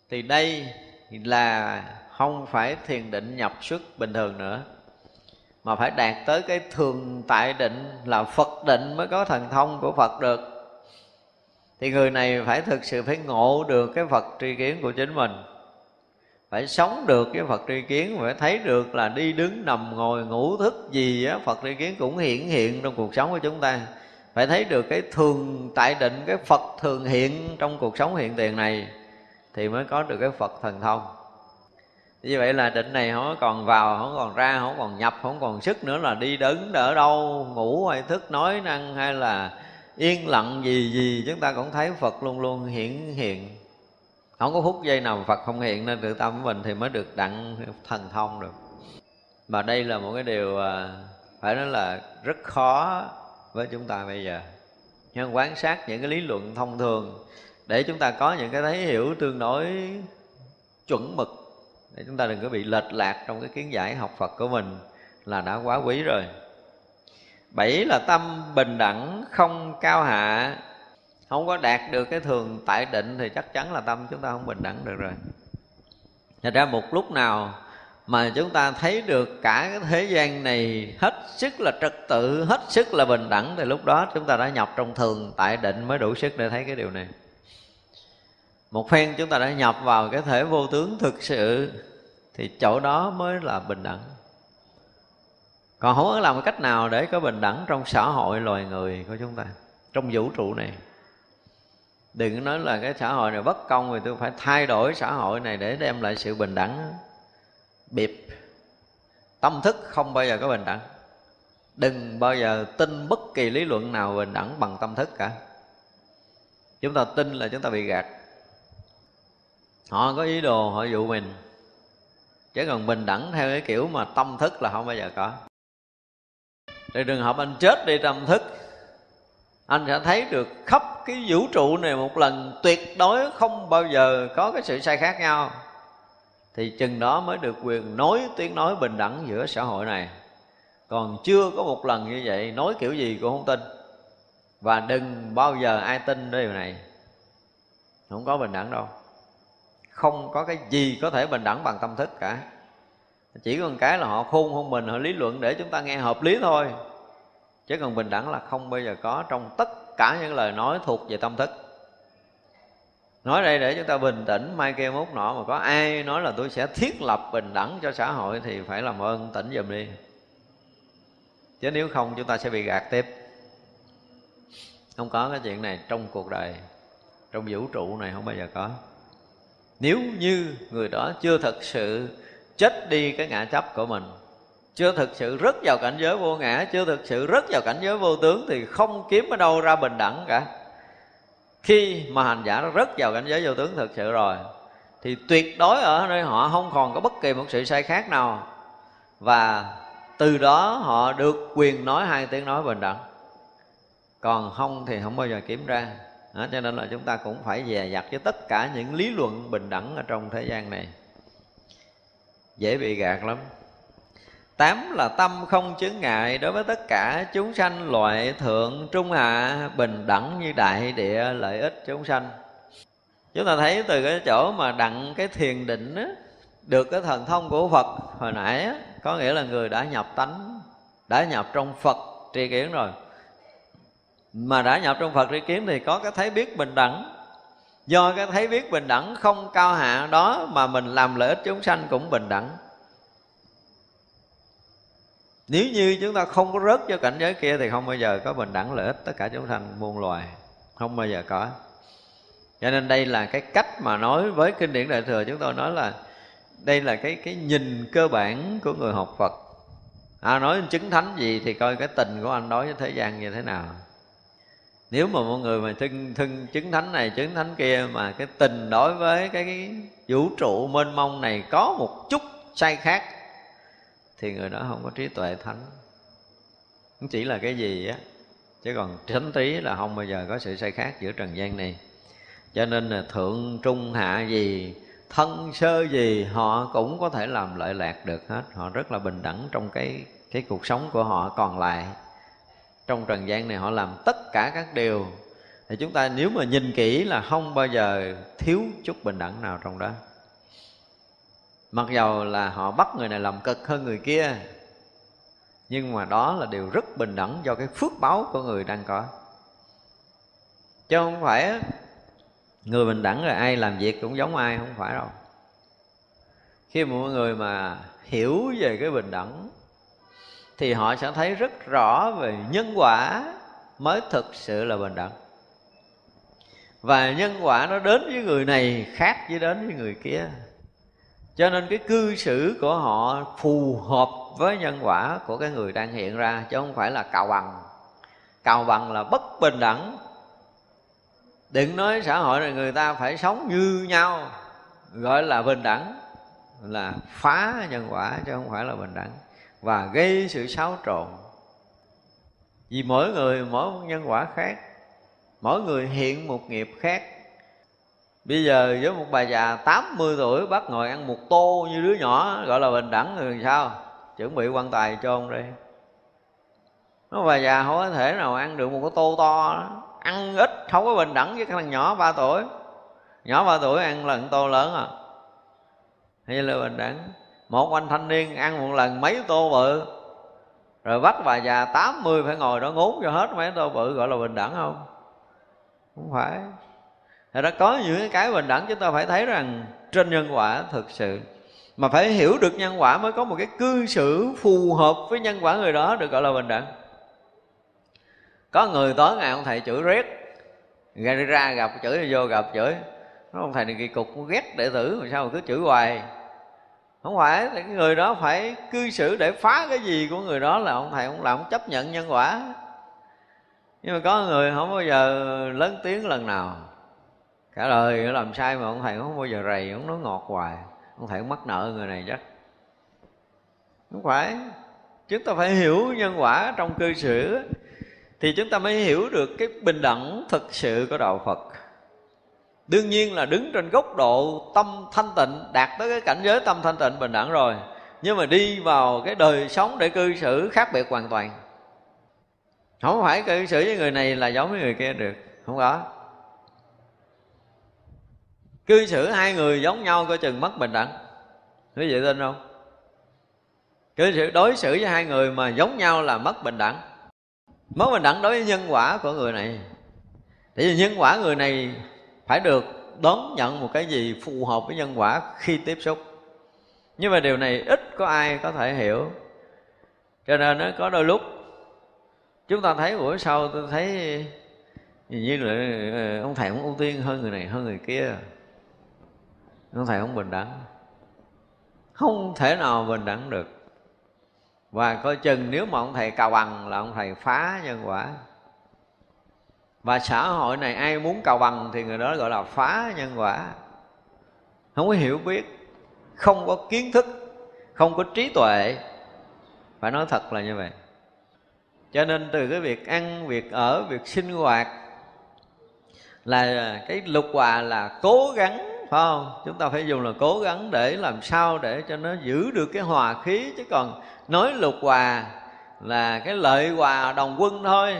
B: thì đây là không phải thiền định nhập xuất bình thường nữa, mà phải đạt tới cái thường tại định là phật định mới có thần thông của phật được. Thì người này phải thực sự phải ngộ được cái phật tri kiến của chính mình, phải sống được cái Phật tri kiến, phải thấy được là đi đứng nằm ngồi ngủ thức gì á, Phật tri kiến cũng hiện hiện trong cuộc sống của chúng ta phải thấy được cái thường tại định, cái Phật thường hiện trong cuộc sống hiện tiền này thì mới có được cái Phật thần thông. Như vậy là định này không còn vào, không còn ra, không còn nhập, không còn sức nữa là đi đứng ở đâu ngủ hay thức nói năng hay là yên lặng gì gì, chúng ta cũng thấy Phật luôn luôn hiện hiện. Không có phút giây nào Phật không hiện nên tự tâm của mình thì mới được đặng thần thông được. Mà đây là một cái điều à, phải nói là rất khó với chúng ta bây giờ. Nhưng quan sát những cái lý luận thông thường để chúng ta có những cái thấy hiểu tương đối chuẩn mực. Để chúng ta đừng có bị lệch lạc trong cái kiến giải học Phật của mình là đã quá quý rồi. Bảy là tâm bình đẳng, không cao hạ. Không có đạt được cái thường tại định thì chắc chắn là tâm chúng ta không bình đẳng được rồi. Thật ra một lúc nào mà chúng ta thấy được cả cái thế gian này hết sức là trật tự, hết sức là bình đẳng thì lúc đó chúng ta đã nhập trong thường tại định mới đủ sức để thấy cái điều này. Một phen chúng ta đã nhập vào cái thể vô tướng thực sự thì chỗ đó mới là bình đẳng. Còn không có làm cách nào để có bình đẳng trong xã hội loài người của chúng ta, trong vũ trụ này đừng nói là cái xã hội này bất công thì tôi phải thay đổi xã hội này để đem lại sự bình đẳng biệt tâm thức không bao giờ có bình đẳng. Đừng bao giờ tin bất kỳ lý luận nào bình đẳng bằng tâm thức cả. Chúng ta tin là chúng ta bị gạt. Họ có ý đồ họ dụ mình. Chứ còn bình đẳng theo cái kiểu mà tâm thức là không bao giờ có. Thì trường hợp anh chết đi tâm thức. Anh sẽ thấy được khắp cái vũ trụ này một lần tuyệt đối không bao giờ có cái sự sai khác nhau thì chừng đó mới được quyền nói tiếng nói bình đẳng giữa xã hội này. Còn chưa có một lần như vậy, nói kiểu gì cũng không tin. Và đừng bao giờ ai tin điều này. Không có bình đẳng đâu. Không có cái gì có thể bình đẳng bằng tâm thức cả. Chỉ có một cái là họ khôn hơn mình, họ lý luận để chúng ta nghe hợp lý thôi. Chứ còn bình đẳng là không bao giờ có trong tất cả những lời nói thuộc về tâm thức nói đây để chúng ta bình tĩnh mai kia mốt nọ mà có ai nói là tôi sẽ thiết lập bình đẳng cho xã hội thì phải làm ơn, tỉnh giùm đi. Chứ nếu không, chúng ta sẽ bị gạt tiếp. Không có cái chuyện này trong cuộc đời, trong vũ trụ này không bao giờ có. Nếu như người đó chưa thật sự chết đi cái ngã chấp của mình, chưa thực sự rất vào cảnh giới vô ngã, chưa thực sự rất vào cảnh giới vô tướng thì không kiếm ở đâu ra bình đẳng cả khi mà hành giả rất vào cảnh giới vô tướng thực sự rồi thì tuyệt đối ở nơi họ không còn có bất kỳ một sự sai khác nào. Và từ đó họ được quyền nói hai tiếng nói bình đẳng. Còn không thì không bao giờ kiếm ra đó, cho nên là chúng ta cũng phải dè dặt với tất cả những lý luận bình đẳng ở trong thế gian này. Dễ bị gạt lắm. Tám là tâm không chướng ngại đối với tất cả chúng sanh loại thượng trung hạ bình đẳng như đại địa lợi ích chúng sanh. Chúng ta thấy từ cái chỗ mà đặng cái thiền định á, được cái thần thông của Phật hồi nãy á, có nghĩa là người đã nhập tánh, đã nhập trong Phật tri kiến rồi. Mà đã nhập trong Phật tri kiến thì có cái thấy biết bình đẳng. Do cái thấy biết bình đẳng không cao hạ đó mà mình làm lợi ích chúng sanh cũng bình đẳng nếu như chúng ta không có rớt cho cảnh giới kia thì không bao giờ có bình đẳng lợi ích tất cả chúng sanh muôn loài. Không bao giờ có. Cho nên đây là cái cách mà nói với kinh điển đại thừa chúng tôi nói là đây là cái cái nhìn cơ bản của người học Phật. À, nói chứng thánh gì thì coi cái tình của anh đối với thế gian như thế nào. Nếu mà mọi người mà thân thân chứng thánh này chứng thánh kia mà cái tình đối với cái, cái vũ trụ mênh mông này có một chút sai khác thì người đó không có trí tuệ thánh. Chỉ là cái gì á, chứ còn thánh trí là không bao giờ có sự sai khác giữa trần gian này. Cho nên là thượng, trung, hạ gì, thân, sơ gì, họ cũng có thể làm lợi lạc được hết. Họ rất là bình đẳng trong cái cái cuộc sống của họ còn lại. Trong trần gian này họ làm tất cả các điều. Thì chúng ta nếu mà nhìn kỹ là không bao giờ thiếu chút bình đẳng nào trong đó mặc dầu là họ bắt người này làm cực hơn người kia, nhưng mà đó là điều rất bình đẳng do cái phước báo của người đang có. Chứ không phải người bình đẳng là ai làm việc cũng giống ai, không phải đâu. Khi mọi người mà hiểu về cái bình đẳng, thì họ sẽ thấy rất rõ về nhân quả mới thực sự là bình đẳng. Và nhân quả nó đến với người này khác với đến với người kia cho nên cái cư xử của họ phù hợp với nhân quả của cái người đang hiện ra, chứ không phải là cào bằng. Cào bằng là bất bình đẳng. Đừng nói xã hội này người ta phải sống như nhau, gọi là bình đẳng, là phá nhân quả, chứ không phải là bình đẳng, và gây sự xáo trộn. Vì mỗi người, mỗi nhân quả khác, mỗi người hiện một nghiệp khác bây giờ với một bà già 80 tuổi bắt ngồi ăn một tô như đứa nhỏ, gọi là bình đẳng thì sao? Chuẩn bị quan tài cho ông đây nó bà già không có thể nào ăn được một cái tô to đó. ăn ít, không có bình đẳng với cái thằng nhỏ 3 tuổi. Nhỏ 3 tuổi ăn lần tô lớn à. Hay là bình đẳng. Một anh thanh niên ăn một lần mấy tô bự. Rồi bắt bà già 80 phải ngồi đó ngốn cho hết mấy tô bự, gọi là bình đẳng không? Không phải thì đã có những cái bình đẳng chúng ta phải thấy rằng trên nhân quả thực sự. Mà phải hiểu được nhân quả mới có một cái cư xử phù hợp với nhân quả người đó được gọi là bình đẳng. Có người tối ngày ông thầy chửi rét, ra ra gặp chửi, vô gặp chửi. Nó ông thầy này kỳ cục ghét đệ tử, mà sao mà cứ chửi hoài? Không phải cái người đó phải cư xử để phá cái gì của người đó là ông thầy ông làm không chấp nhận nhân quả. Nhưng mà có người không bao giờ lớn tiếng lần nào cả đời nó làm sai mà ông thầy không bao giờ rầy, ông nói ngọt hoài. Ông thầy mắc nợ người này chắc. Không phải. Chúng ta phải hiểu nhân quả trong cư xử thì chúng ta mới hiểu được cái bình đẳng thực sự của đạo phật. Đương nhiên là đứng trên góc độ tâm thanh tịnh, đạt tới cái cảnh giới tâm thanh tịnh bình đẳng rồi. Nhưng mà đi vào cái đời sống để cư xử khác biệt hoàn toàn. Không phải cư xử với người này là giống với người kia được. Không có cư xử hai người giống nhau coi chừng mất bình đẳng. Quý vị tin không? Cư xử, đối xử với hai người mà giống nhau là mất bình đẳng. Mất bình đẳng đối với nhân quả của người này. Tại vì nhân quả người này phải được đón nhận một cái gì phù hợp với nhân quả khi tiếp xúc. Nhưng mà điều này ít có ai có thể hiểu. Cho nên nó có đôi lúc, chúng ta thấy buổi sau tôi thấy như là ờ, ông thầy cũng ưu tiên hơn người này, hơn người kia ông thầy không bình đẳng. Không. Thể nào bình đẳng được? Và coi chừng nếu mà ông thầy cào bằng là ông thầy phá nhân quả. Và xã hội này ai muốn cào bằng thì người đó gọi là phá nhân quả. Không có hiểu biết không có kiến thức không có trí tuệ. Phải nói thật là như vậy. Cho nên từ cái việc ăn việc ở việc sinh hoạt là cái lục hòa là cố gắng phải không? Chúng ta phải dùng là cố gắng để làm sao để cho nó giữ được cái hòa khí, chứ còn nói lục hòa là cái lợi hòa đồng quân thôi.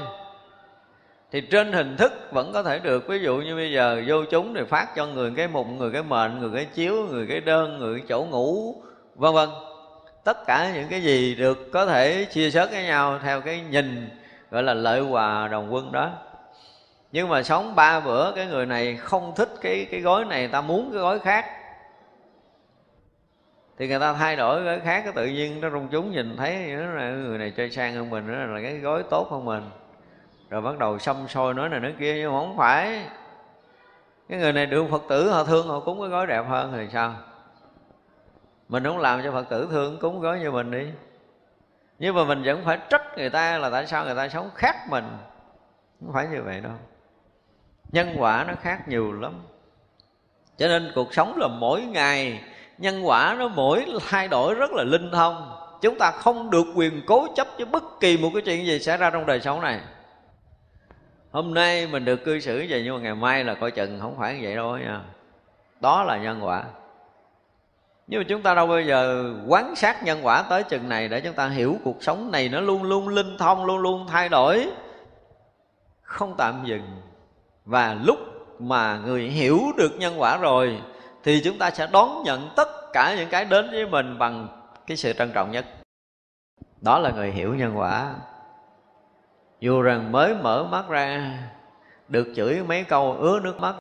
B: Thì trên hình thức vẫn có thể được. Ví dụ như bây giờ vô chúng thì phát cho người cái mụn, người cái mệnh người cái chiếu, người cái đơn, người cái chỗ ngủ, vân vân. Tất cả những cái gì được có thể chia sớt với nhau theo cái nhìn gọi là lợi hòa đồng quân đó nhưng mà sống ba bữa, cái người này không thích cái cái gói này ta muốn cái gói khác. Thì người ta thay đổi gói khác, cái tự nhiên nó rung chúng, nhìn thấy nó là người này chơi sang hơn mình, nó là cái gói tốt hơn mình. Rồi bắt đầu xăm soi nói này nói kia, nhưng mà không phải. Cái người này được phật tử, họ thương, họ cúng cái gói đẹp hơn thì sao? Mình không làm cho phật tử thương, cúng gói như mình đi. Nhưng mà mình vẫn phải trách người ta là tại sao người ta sống khác mình. Không phải như vậy đâu nhân quả nó khác nhiều lắm. Cho nên cuộc sống là mỗi ngày, nhân quả nó mỗi thay đổi rất là linh thông. Chúng ta không được quyền cố chấp với bất kỳ một cái chuyện gì xảy ra trong đời sống này. Hôm nay mình được cư xử vậy nhưng mà ngày mai là coi chừng không phải như vậy đâu nha. Đó là nhân quả. Nhưng mà chúng ta đâu bao giờ quán sát nhân quả tới chừng này để chúng ta hiểu cuộc sống này nó luôn luôn linh thông, luôn luôn thay đổi. Không tạm dừng và lúc mà người hiểu được nhân quả rồi, thì chúng ta sẽ đón nhận tất cả những cái đến với mình bằng cái sự trân trọng nhất. Đó là người hiểu nhân quả. Dù rằng mới mở mắt ra, được chửi mấy câu ứa nước mắt,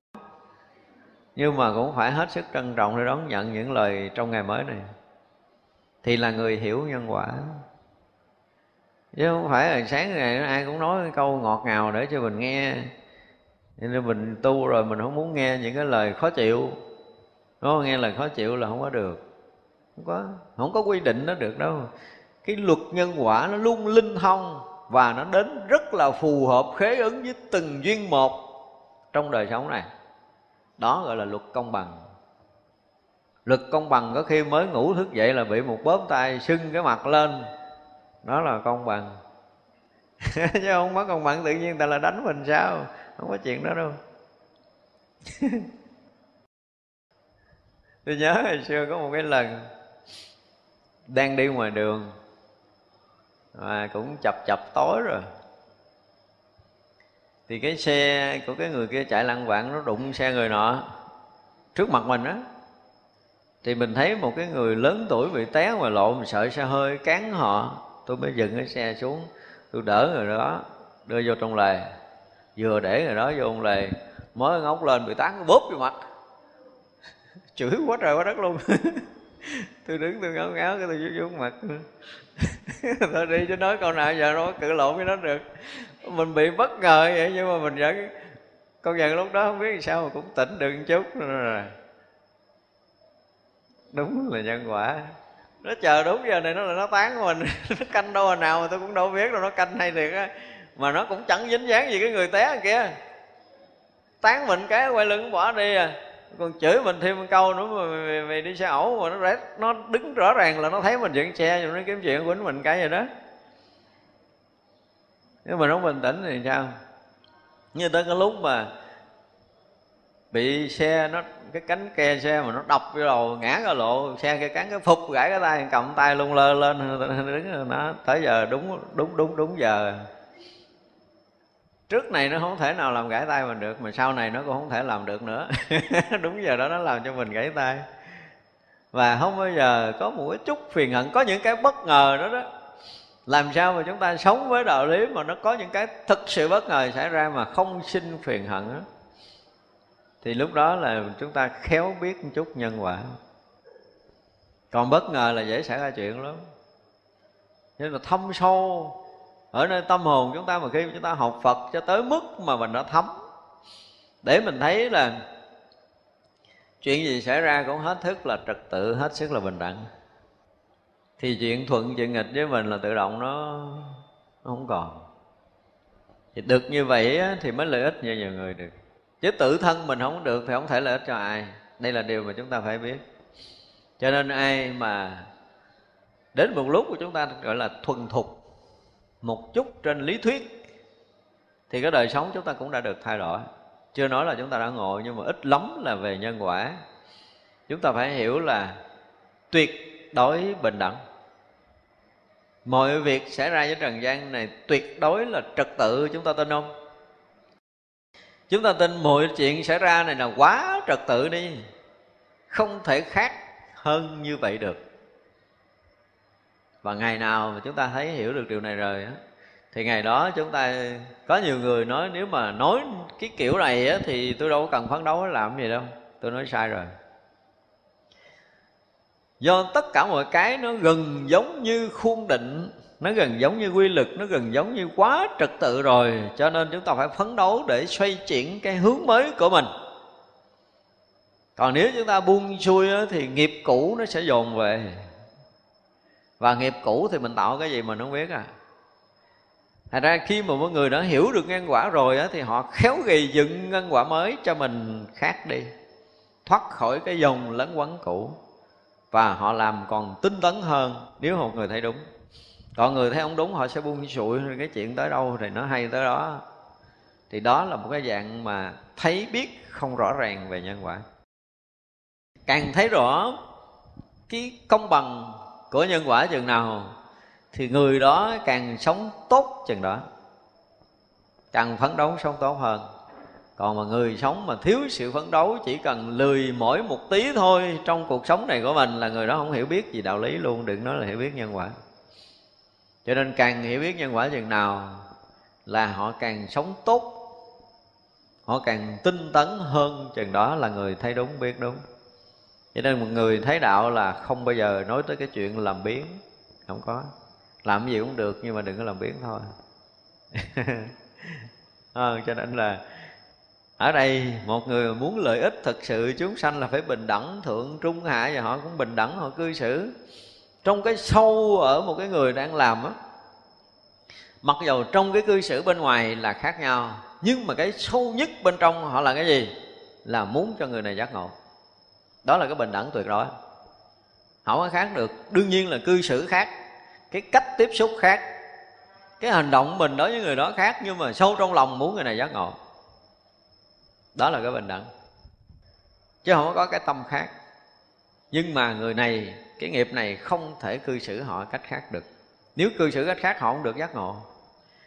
B: nhưng mà cũng phải hết sức trân trọng để đón nhận những lời trong ngày mới này. Thì là người hiểu nhân quả. Chứ không phải là sáng ngày ai cũng nói câu ngọt ngào để cho mình nghe nên mình tu rồi mình không muốn nghe những cái lời khó chịu. Nó nghe lời khó chịu là không có được. Không có. Không có quy định nó được đâu. Cái luật nhân quả nó luôn linh thông và nó đến rất là phù hợp, khế ứng với từng duyên một trong đời sống này. Đó gọi là luật công bằng. Luật công bằng có khi mới ngủ thức dậy là bị một bóp tay sưng cái mặt lên. Đó là công bằng. Chứ không có công bằng tự nhiên ta là đánh mình sao? Không có chuyện đó đâu. Tôi nhớ hồi xưa có một cái lần đang đi ngoài đường mà cũng chập chập tối rồi. Thì cái xe của cái người kia chạy lăn vạn nó đụng xe người nọ trước mặt mình á. Thì mình thấy một cái người lớn tuổi bị té ngoài lộ, mình sợ xe hơi cán họ. Tôi mới dừng cái xe xuống, tôi đỡ người đó, đưa vô trong lề vừa để người đó vô ông lề mới ngóc lên bị tán bóp vô mặt. Chửi quá trời quá đất luôn. Tôi đứng, tôi ngáo ngáo, cái tôi vô vô mặt. Tôi đi, chứ nói câu nào giờ nó cự lộn với nó được. Mình bị bất ngờ vậy, nhưng mà mình vẫn, con dần lúc đó không biết sao mà cũng tỉnh được một chút. Rồi đúng là nhân quả. Nó chờ đúng giờ này nó là nó tán của mình. Nó canh đâu nào mà tôi cũng đâu biết đâu, nó canh hay thiệt á mà nó cũng chẳng dính dáng gì cái người té kia. Tán mình cái quay lưng bỏ đi à. Còn chửi mình thêm một câu nữa mà mày, mày đi xe ẩu mà nó rét nó đứng rõ ràng là nó thấy mình dựng xe rồi nó kiếm chuyện quýnh mình cái gì đó. Nếu mà nó bình tĩnh thì sao? Như tới cái lúc mà bị xe nó cái cánh ke xe mà nó đập vô đầu ngã ra lộ xe kia cắn cái phục gãy cái tay cầm tay lung lơ lên đứng nó tới giờ đúng đúng đúng đúng giờ trước này nó không thể nào làm gãy tay mình được, mà sau này nó cũng không thể làm được nữa. Đúng giờ đó nó làm cho mình gãy tay. Và không bao giờ có một cái chút phiền hận, có những cái bất ngờ đó đó. Làm sao mà chúng ta sống với đạo lý mà nó có những cái thực sự bất ngờ xảy ra mà không sinh phiền hận đó thì lúc đó là chúng ta khéo biết một chút nhân quả. Còn bất ngờ là dễ xảy ra chuyện lắm. Nên là thâm sâu ở nơi tâm hồn chúng ta mà khi chúng ta học Phật cho tới mức mà mình đã thấm. Để mình thấy là chuyện gì xảy ra cũng hết thức là trật tự hết sức là bình đẳng. Thì chuyện thuận chuyện nghịch với mình là tự động nó, nó không còn. Thì được như vậy á, thì mới lợi ích cho nhiều người được. Chứ tự thân mình không được thì không thể lợi ích cho ai. Đây là điều mà chúng ta phải biết. Cho nên ai mà đến một lúc của chúng ta gọi là thuần thục một chút trên lý thuyết, thì cái đời sống chúng ta cũng đã được thay đổi. Chưa nói là chúng ta đã ngộ nhưng mà ít lắm là về nhân quả. Chúng ta phải hiểu là tuyệt đối bình đẳng. Mọi việc xảy ra với trần gian này tuyệt đối là trật tự chúng ta tin không? Chúng ta tin mọi chuyện xảy ra này là quá trật tự đi. Không thể khác hơn như vậy được và ngày nào mà chúng ta thấy hiểu được điều này rồi á thì ngày đó chúng ta có nhiều người nói nếu mà nói cái kiểu này á thì tôi đâu có cần phấn đấu làm gì đâu tôi nói sai rồi. Do tất cả mọi cái nó gần giống như khuôn định nó gần giống như quy lực nó gần giống như quá trật tự rồi cho nên chúng ta phải phấn đấu để xoay chuyển cái hướng mới của mình. Còn nếu chúng ta buông xuôi á, thì nghiệp cũ nó sẽ dồn về và nghiệp cũ thì mình tạo cái gì mình không biết à. Thành ra khi mà mọi người đã hiểu được nhân quả rồi á, thì họ khéo gầy dựng nhân quả mới cho mình khác đi. Thoát khỏi cái dòng lấn quấn cũ. Và họ làm còn tinh tấn hơn nếu một người thấy đúng. Còn người thấy không đúng họ sẽ buông sụi cái chuyện tới đâu thì nó hay tới đó. Thì đó là một cái dạng mà thấy biết không rõ ràng về nhân quả. Càng thấy rõ cái công bằng của nhân quả chừng nào, thì người đó càng sống tốt chừng đó. Càng phấn đấu sống tốt hơn. Còn mà người sống mà thiếu sự phấn đấu, chỉ cần lười mỗi một tí thôi, trong cuộc sống này của mình là người đó không hiểu biết gì đạo lý luôn, đừng nói là hiểu biết nhân quả. Cho nên càng hiểu biết nhân quả chừng nào, là họ càng sống tốt, họ càng tinh tấn hơn chừng đó là người thấy đúng, biết đúng cho nên một người thấy đạo là không bao giờ nói tới cái chuyện làm biến. Không có. Làm gì cũng được nhưng mà đừng có làm biến thôi. À, cho nên là ở đây một người muốn lợi ích thực sự chúng sanh là phải bình đẳng thượng trung hạ và họ cũng bình đẳng họ cư xử. Trong cái sâu ở một cái người đang làm á mặc dầu trong cái cư xử bên ngoài là khác nhau nhưng mà cái sâu nhất bên trong họ là cái gì? Là muốn cho người này giác ngộ đó là cái bình đẳng tuyệt đối. Không có khác được. Đương nhiên là cư xử khác. Cái cách tiếp xúc khác. Cái hành động mình đối với người đó khác, nhưng mà sâu trong lòng muốn người này giác ngộ. Đó là cái bình đẳng. Chứ không có cái tâm khác. Nhưng mà người này, cái nghiệp này không thể cư xử họ cách khác được. Nếu cư xử cách khác, họ không được giác ngộ.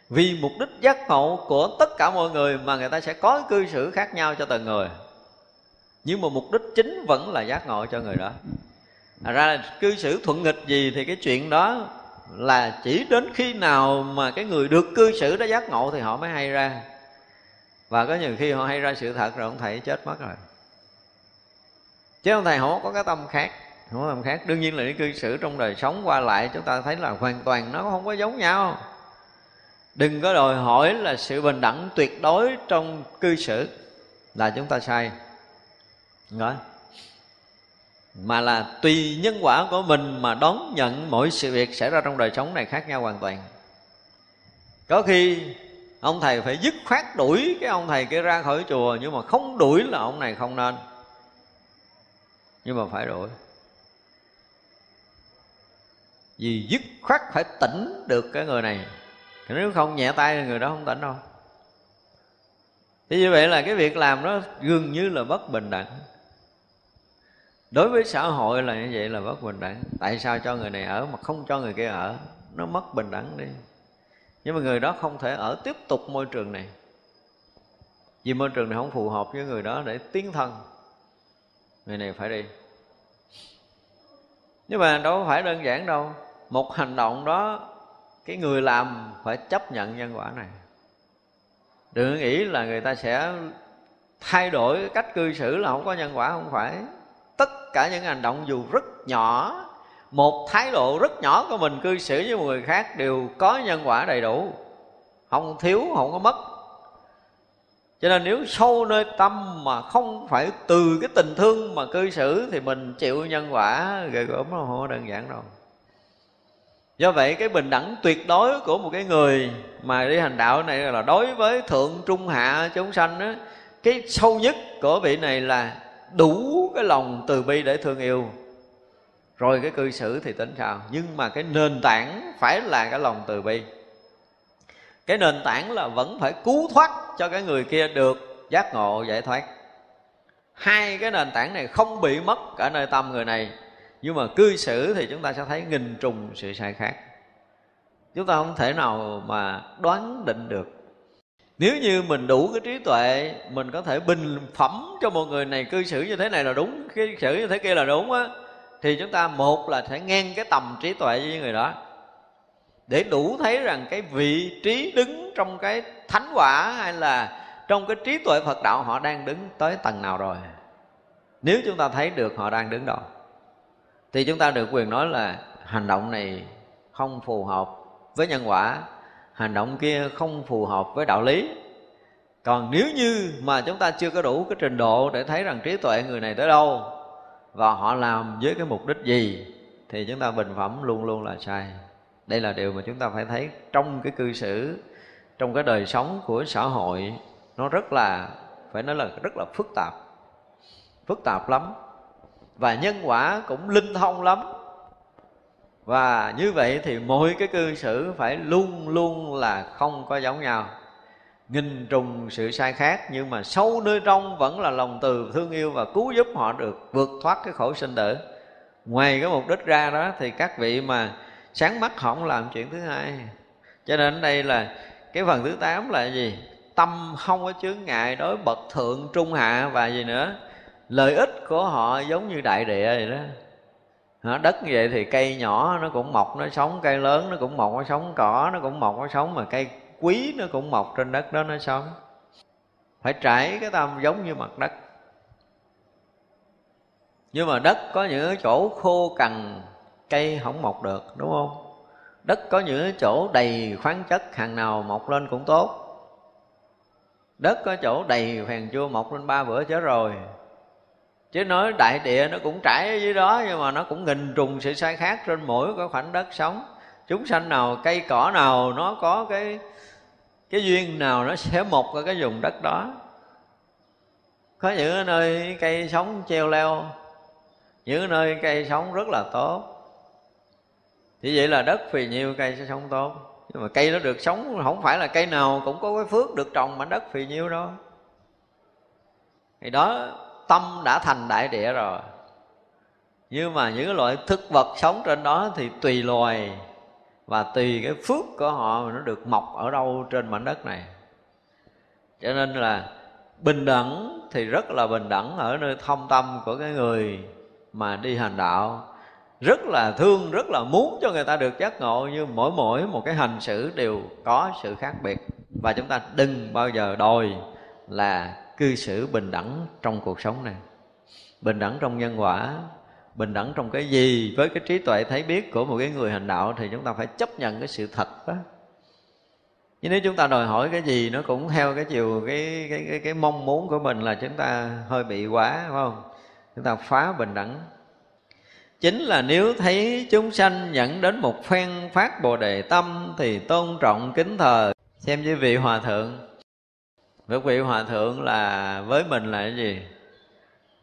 B: Vì mục đích giác ngộ của tất cả mọi người mà người ta sẽ có cư xử khác nhau cho từng người nhưng mà mục đích chính vẫn là giác ngộ cho người đó. À ra là cư xử thuận nghịch gì thì cái chuyện đó là chỉ đến khi nào mà cái người được cư xử đó giác ngộ thì họ mới hay ra. Và có nhiều khi họ hay ra sự thật rồi ông thầy chết mất rồi. Chứ ông thầy không có cái tâm khác, không có tâm khác. Đương nhiên là cái cư xử trong đời sống qua lại chúng ta thấy là hoàn toàn nó không có giống nhau. Đừng có đòi hỏi là sự bình đẳng tuyệt đối trong cư xử là chúng ta sai đó mà là tùy nhân quả của mình mà đón nhận mọi sự việc xảy ra trong đời sống này khác nhau hoàn toàn. Có khi ông thầy phải dứt khoát đuổi cái ông thầy kia ra khỏi chùa, nhưng mà không đuổi là ông này không nên. Nhưng mà phải đuổi. Vì dứt khoát phải tỉnh được cái người này nếu không nhẹ tay người đó không tỉnh đâu. Thì như vậy là cái việc làm đó gần như là bất bình đẳng đối với xã hội là như vậy là bất bình đẳng. Tại sao cho người này ở mà không cho người kia ở? Nó mất bình đẳng đi. Nhưng mà người đó không thể ở tiếp tục môi trường này. Vì môi trường này không phù hợp với người đó để tiến thân. Người này phải đi. Nhưng mà đâu phải đơn giản đâu. Một hành động đó, cái người làm phải chấp nhận nhân quả này. Đừng nghĩ là người ta sẽ thay đổi cách cư xử là không có nhân quả, không phải tất cả những hành động dù rất nhỏ, một thái độ rất nhỏ của mình cư xử với một người khác đều có nhân quả đầy đủ. Không thiếu, không có mất. Cho nên nếu sâu nơi tâm mà không phải từ cái tình thương mà cư xử thì mình chịu nhân quả ghê gớm nó không đơn giản đâu. Do vậy cái bình đẳng tuyệt đối của một cái người mà đi hành đạo này là đối với thượng trung hạ chúng sanh đó cái sâu nhất của vị này là đủ cái lòng từ bi để thương yêu. Rồi cái cư xử thì tính sao nhưng mà cái nền tảng phải là cái lòng từ bi. Cái nền tảng là vẫn phải cứu thoát cho cái người kia được giác ngộ, giải thoát. Hai cái nền tảng này không bị mất ở nơi tâm người này. Nhưng mà cư xử thì chúng ta sẽ thấy nghìn trùng sự sai khác. Chúng ta không thể nào mà đoán định được nếu như mình đủ cái trí tuệ, mình có thể bình phẩm cho một người này cư xử như thế này là đúng, cư xử như thế kia là đúng á, thì chúng ta một là sẽ ngang cái tầm trí tuệ với người đó. Để đủ thấy rằng cái vị trí đứng trong cái thánh quả hay là trong cái trí tuệ Phật đạo, họ đang đứng tới tầng nào rồi? Nếu chúng ta thấy được họ đang đứng đâu thì chúng ta được quyền nói là hành động này không phù hợp với nhân quả hành động kia không phù hợp với đạo lý. Còn nếu như mà chúng ta chưa có đủ cái trình độ để thấy rằng trí tuệ người này tới đâu và họ làm với cái mục đích gì, thì chúng ta bình phẩm luôn luôn là sai. Đây là điều mà chúng ta phải thấy trong cái cư xử, trong cái đời sống của xã hội. Nó rất là, phải nói là rất là phức tạp phức tạp lắm. Và nhân quả cũng linh thông lắm và như vậy thì mỗi cái cư xử phải luôn luôn là không có giống nhau. Nghìn trùng sự sai khác nhưng mà sâu nơi trong vẫn là lòng từ thương yêu và cứu giúp họ được vượt thoát cái khổ sinh tử. Ngoài cái mục đích ra đó thì các vị mà sáng mắt họ không làm chuyện thứ hai. Cho nên đây là cái phần thứ tám là gì? Tâm không có chướng ngại đối bậc thượng trung hạ và gì nữa. Lợi ích của họ giống như đại địa vậy đó, đất như vậy thì cây nhỏ nó cũng mọc, nó sống, cây lớn nó cũng mọc, nó sống, cỏ nó cũng mọc, nó sống, mà cây quý nó cũng mọc trên đất đó nó sống. Phải trải cái tâm giống như mặt đất. Nhưng mà đất có những chỗ khô cằn, cây không mọc được, đúng không? Đất có những chỗ đầy khoáng chất, hàng nào mọc lên cũng tốt. Đất có chỗ đầy phèn chua mọc lên ba bữa chết rồi chứ nói đại địa nó cũng trải ở dưới đó, nhưng mà nó cũng nghìn trùng sự sai khác trên mỗi cái khoảnh đất sống. Chúng sanh nào, cây cỏ nào, nó có cái cái duyên nào nó sẽ mọc ở cái vùng đất đó. Có những nơi cây sống treo leo, những nơi cây sống rất là tốt. Thì vậy là đất phì nhiêu cây sẽ sống tốt. Nhưng mà cây nó được sống, không phải là cây nào cũng có cái phước được trồng mảnh đất phì nhiêu đâu. Thì đó tâm đã thành đại địa rồi. Nhưng mà những loại thực vật sống trên đó thì tùy loài và tùy cái phước của họ mà nó được mọc ở đâu trên mảnh đất này. Cho nên là bình đẳng thì rất là bình đẳng ở nơi thông tâm của cái người mà đi hành đạo. Rất là thương, rất là muốn cho người ta được giác ngộ, nhưng mỗi mỗi một cái hành xử đều có sự khác biệt. Và chúng ta đừng bao giờ đòi là cư xử bình đẳng trong cuộc sống này. Bình đẳng trong nhân quả bình đẳng trong cái gì? Với cái trí tuệ thấy biết của một cái người hành đạo thì chúng ta phải chấp nhận cái sự thật đó. Nhưng nếu chúng ta đòi hỏi cái gì nó cũng theo cái chiều cái cái cái, cái mong muốn của mình là chúng ta hơi bị quá phải không? Chúng ta phá bình đẳng. Chính là nếu thấy chúng sanh dẫn đến một phen phát bồ đề tâm thì tôn trọng kính thờ xem như vị hòa thượng các vị hòa thượng là với mình là cái gì?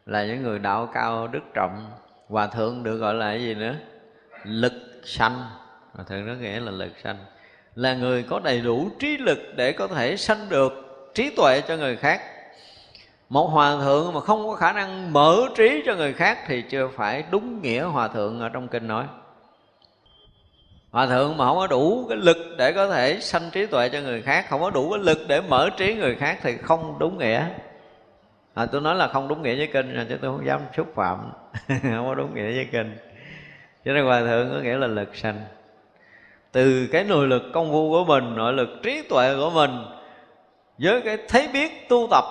B: Là những người đạo cao đức trọng. Hòa thượng được gọi là cái gì nữa? Lực sanh. Hòa thượng nó nghĩa là lực sanh. Là người có đầy đủ trí lực để có thể sanh được trí tuệ cho người khác. Một hòa thượng mà không có khả năng mở trí cho người khác thì chưa phải đúng nghĩa hòa thượng ở trong kinh nói hòa thượng mà không có đủ cái lực để có thể sanh trí tuệ cho người khác không có đủ cái lực để mở trí người khác thì không đúng nghĩa. À, tôi nói là không đúng nghĩa với kinh chứ tôi không dám xúc phạm. Không có đúng nghĩa với kinh. Cho nên hòa thượng có nghĩa là lực sanh. Từ cái nội lực công phu của mình nội lực trí tuệ của mình với cái thấy biết tu tập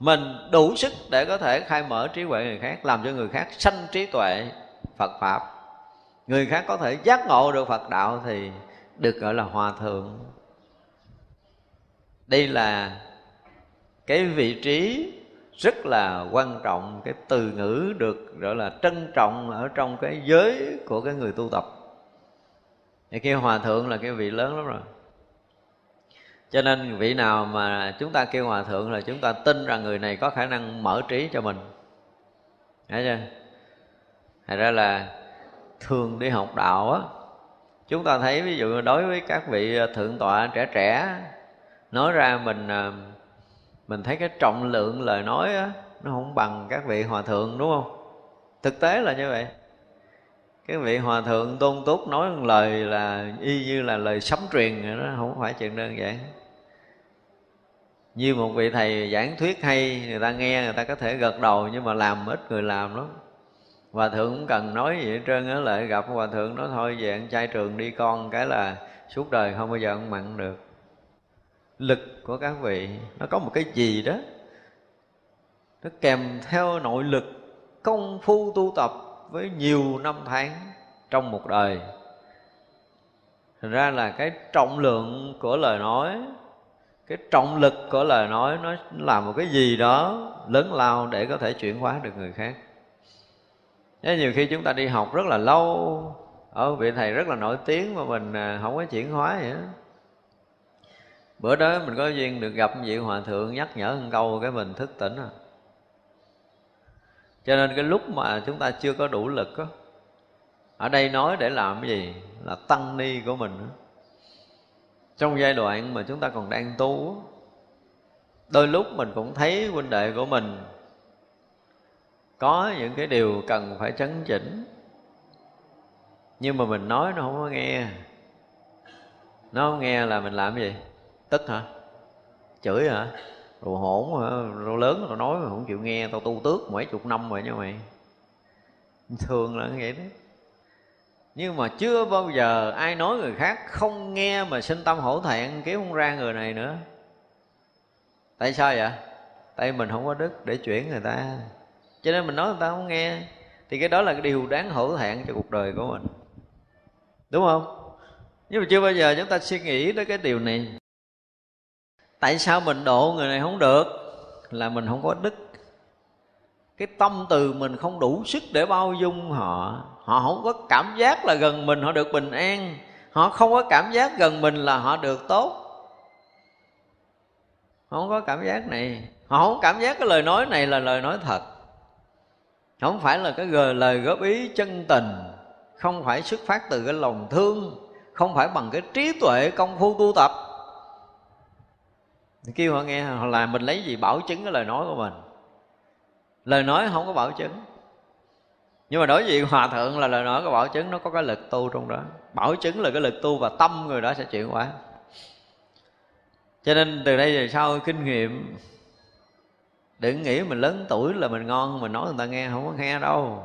B: mình đủ sức để có thể khai mở trí tuệ người khác làm cho người khác sanh trí tuệ phật pháp người khác có thể giác ngộ được phật đạo thì được gọi là hòa thượng. Đây là cái vị trí rất là quan trọng, cái từ ngữ được gọi là trân trọng ở trong cái giới của cái người tu tập. Thì kêu hòa thượng là cái vị lớn lắm rồi. Cho nên vị nào mà chúng ta kêu hòa thượng là chúng ta tin rằng người này có khả năng mở trí cho mình. Thấy chưa? Thành ra là thường đi học đạo á. Chúng ta thấy ví dụ đối với các vị à, thượng tọa trẻ trẻ, nói ra mình à, mình thấy cái trọng lượng lời nói á, nó không bằng các vị hòa thượng, đúng không? Thực tế là như vậy. Cái vị hòa thượng tôn túc nói một lời là y như là lời sấm truyền nó không phải chuyện đơn giản. Như một vị thầy giảng thuyết hay, người ta nghe người ta có thể gật đầu nhưng mà làm ít người làm lắm hòa thượng cũng cần nói gì hết trơn á, lại gặp hòa thượng nó thôi, về ăn chay trường đi con, cái là suốt đời không bao giờ ăn mặn được. Lực của các vị, nó có một cái gì đó? Nó kèm theo nội lực công phu tu tập với nhiều năm tháng trong một đời. Thành ra là cái trọng lượng của lời nói, cái trọng lực của lời nói, nó là một cái gì đó lớn lao để có thể chuyển hóa được người khác. Thế nhiều khi chúng ta đi học rất là lâu ở vị thầy rất là nổi tiếng mà mình à, không có chuyển hóa vậy đó. bữa đó mình có duyên được gặp vị hòa thượng nhắc nhở một câu cái mình thức tỉnh à. Cho nên cái lúc mà chúng ta chưa có đủ lực đó, ở đây nói để làm cái gì? Là tăng ni của mình đó trong giai đoạn mà chúng ta còn đang tu đôi lúc mình cũng thấy huynh đệ của mình có những cái điều cần phải chấn chỉnh. Nhưng mà mình nói nó không có nghe. Nó không nghe là mình làm gì? Tức hả? Chửi hả? Rồi hỗn hả? Rồi lớn tao nói mà không chịu nghe. Tao tu tước mấy chục năm rồi nha mày. Thường là như vậy đó. Nhưng mà chưa bao giờ ai nói người khác không nghe mà sinh tâm hổ thẹn kiếm không ra người này nữa. Tại sao vậy? Tại mình không có đức để chuyển người ta cho nên mình nói người ta không nghe. Thì cái đó là cái điều đáng hổ thẹn cho cuộc đời của mình. Đúng không? Nhưng mà chưa bao giờ chúng ta suy nghĩ tới cái điều này. Tại sao mình độ người này không được? Là mình không có đức. Cái tâm từ mình không đủ sức để bao dung họ. Họ không có cảm giác là gần mình, họ được bình an. Họ không có cảm giác gần mình là họ được tốt. Họ không có cảm giác này. Họ không cảm giác cái lời nói này là lời nói thật không phải là cái lời góp ý chân tình, không phải xuất phát từ cái lòng thương, không phải bằng cái trí tuệ công phu tu tập. Kêu họ nghe, họ là mình lấy gì bảo chứng cái lời nói của mình. Lời nói không có bảo chứng. Nhưng mà đối với hòa thượng là lời nói có bảo chứng, nó có cái lực tu trong đó. Bảo chứng là cái lực tu và tâm người đó sẽ chuyển hóa. Cho nên từ đây về sau, kinh nghiệm đừng nghĩ mình lớn tuổi là mình ngon mình nói người ta nghe không có nghe đâu.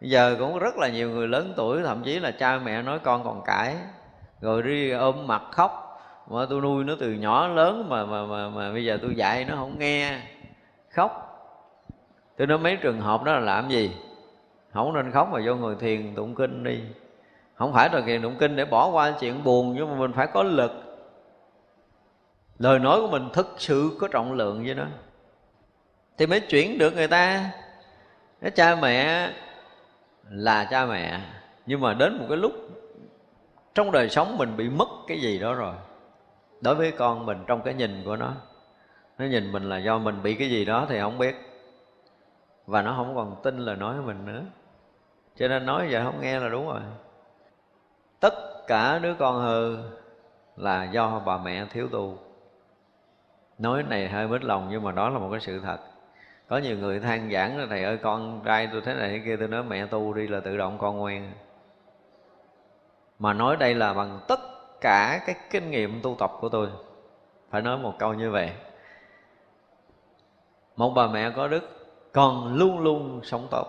B: Bây giờ cũng rất là nhiều người lớn tuổi thậm chí là cha mẹ nói con còn cãi. Rồi đi ôm mặt khóc. Mà tôi nuôi nó từ nhỏ lớn mà mà mà, mà bây giờ tôi dạy nó không nghe. Khóc. Tôi nói mấy trường hợp đó là làm gì? Không nên khóc mà vô người thiền tụng kinh đi. Không phải là thiền tụng kinh để bỏ qua chuyện buồn nhưng mà mình phải có lực. Lời nói của mình thực sự có trọng lượng với nó thì mới chuyển được người ta. Cái cha mẹ là cha mẹ, nhưng mà đến một cái lúc trong đời sống mình bị mất cái gì đó rồi. Đối với con mình trong cái nhìn của nó nó nhìn mình là do mình bị cái gì đó thì không biết. Và nó không còn tin lời nói của mình nữa. Cho nên nói vậy không nghe là đúng rồi. Tất cả đứa con hư là do bà mẹ thiếu tu. Nói này hơi mít lòng nhưng mà đó là một cái sự thật có nhiều người than giảng là, thầy ơi, con trai tôi thế này thế kia, tôi nói mẹ tu đi là tự động con ngoan. Mà nói đây là bằng tất cả cái kinh nghiệm tu tập của tôi. Phải nói một câu như vậy. Một bà mẹ có đức, còn luôn luôn sống tốt.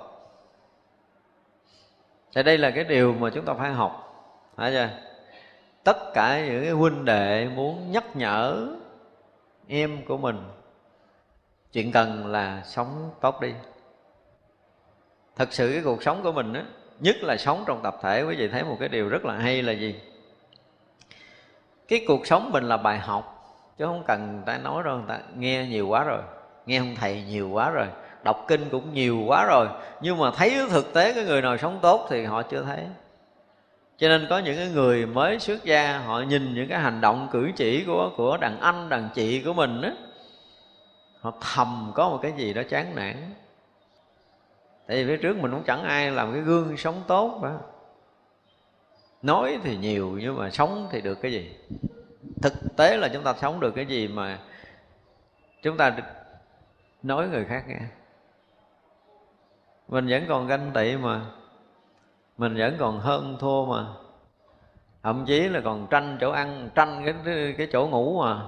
B: Thì đây là cái điều mà chúng ta phải học, phải chưa? Tất cả những cái huynh đệ muốn nhắc nhở em của mình chuyện cần là sống tốt đi. Thật sự cái cuộc sống của mình á, nhất là sống trong tập thể, quý vị thấy một cái điều rất là hay là gì? Cái cuộc sống mình là bài học, chứ không cần người ta nói đâu, người ta nghe nhiều quá rồi, nghe ông thầy nhiều quá rồi, đọc kinh cũng nhiều quá rồi. Nhưng mà thấy thực tế cái người nào sống tốt thì họ chưa thấy. Cho nên có những cái người mới xuất gia, họ nhìn những cái hành động cử chỉ của của đàn anh, đàn chị của mình á họ thầm có một cái gì đó chán nản. Tại vì phía trước mình cũng chẳng ai làm cái gương sống tốt mà. Nói thì nhiều nhưng mà sống thì được cái gì? Thực tế là chúng ta sống được cái gì mà chúng ta nói người khác nghe? Mình vẫn còn ganh tị mà. Mình vẫn còn hơn thua mà. Thậm chí là còn tranh chỗ ăn, tranh cái cái chỗ ngủ mà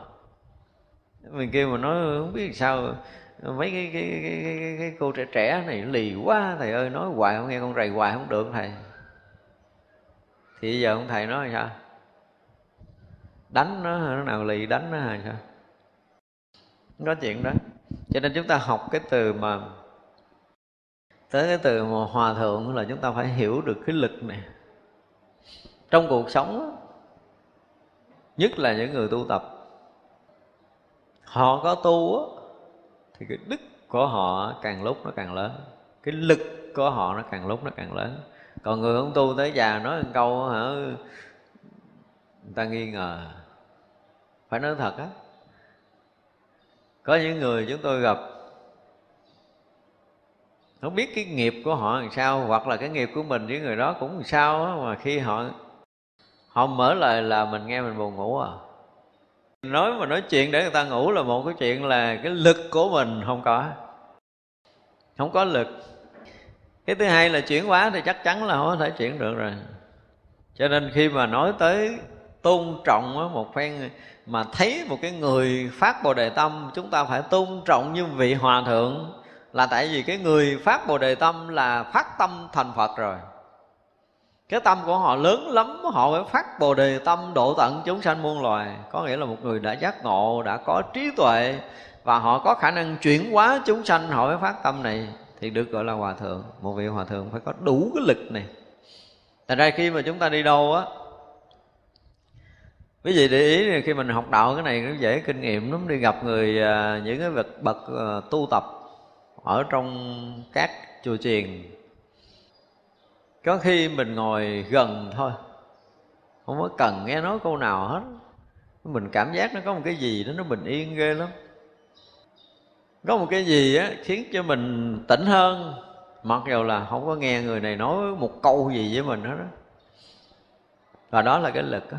B: mình kêu mà nói không biết sao mấy cái cái, cái, cái, cái cô trẻ trẻ này lì quá thầy ơi nói hoài không nghe con rầy hoài không được thầy. Thì giờ ông thầy nói sao? Đánh nó nó nào lì đánh nó hay sao? Có chuyện đó. Cho nên chúng ta học cái từ mà tới cái từ mà hòa thượng là chúng ta phải hiểu được cái lực này. Trong cuộc sống nhất là những người tu tập họ có tu thì cái đức của họ càng lúc nó càng lớn. Cái lực của họ nó càng lúc nó càng lớn. Còn người không tu tới già nói một câu hả, người ta nghi ngờ. Phải nói thật á, có những người chúng tôi gặp, không biết cái nghiệp của họ làm sao, hoặc là cái nghiệp của mình với người đó cũng làm sao á, mà khi họ họ mở lời là mình nghe mình buồn ngủ à nói mà nói chuyện để người ta ngủ là một cái chuyện là cái lực của mình không có. Không có lực. Cái thứ hai là chuyển hóa thì chắc chắn là không có thể chuyển được rồi. Cho nên khi mà nói tới tôn trọng một phen mà thấy một cái người phát bồ đề tâm, chúng ta phải tôn trọng như vị hòa thượng là tại vì cái người phát bồ đề tâm là phát tâm thành phật rồi cái tâm của họ lớn lắm, họ phải phát bồ đề tâm độ tận chúng sanh muôn loài. Có nghĩa là một người đã giác ngộ, đã có trí tuệ, và họ có khả năng chuyển hóa chúng sanh, họ mới phát tâm này. Thì được gọi là hòa thượng. Một vị hòa thượng phải có đủ cái lực này. Tại ra khi mà chúng ta đi đâu á, quý vị để ý khi mình học đạo cái này nó dễ kinh nghiệm lắm. Đi gặp người à, những cái vật bậc à, tu tập ở trong các chùa chiền có khi mình ngồi gần thôi. Không có cần nghe nói câu nào hết. Mình cảm giác nó có một cái gì đó, nó bình yên ghê lắm. Có một cái gì á, khiến cho mình tỉnh hơn. Mặc dù là không có nghe người này nói một câu gì với mình hết đó và đó là cái lực đó.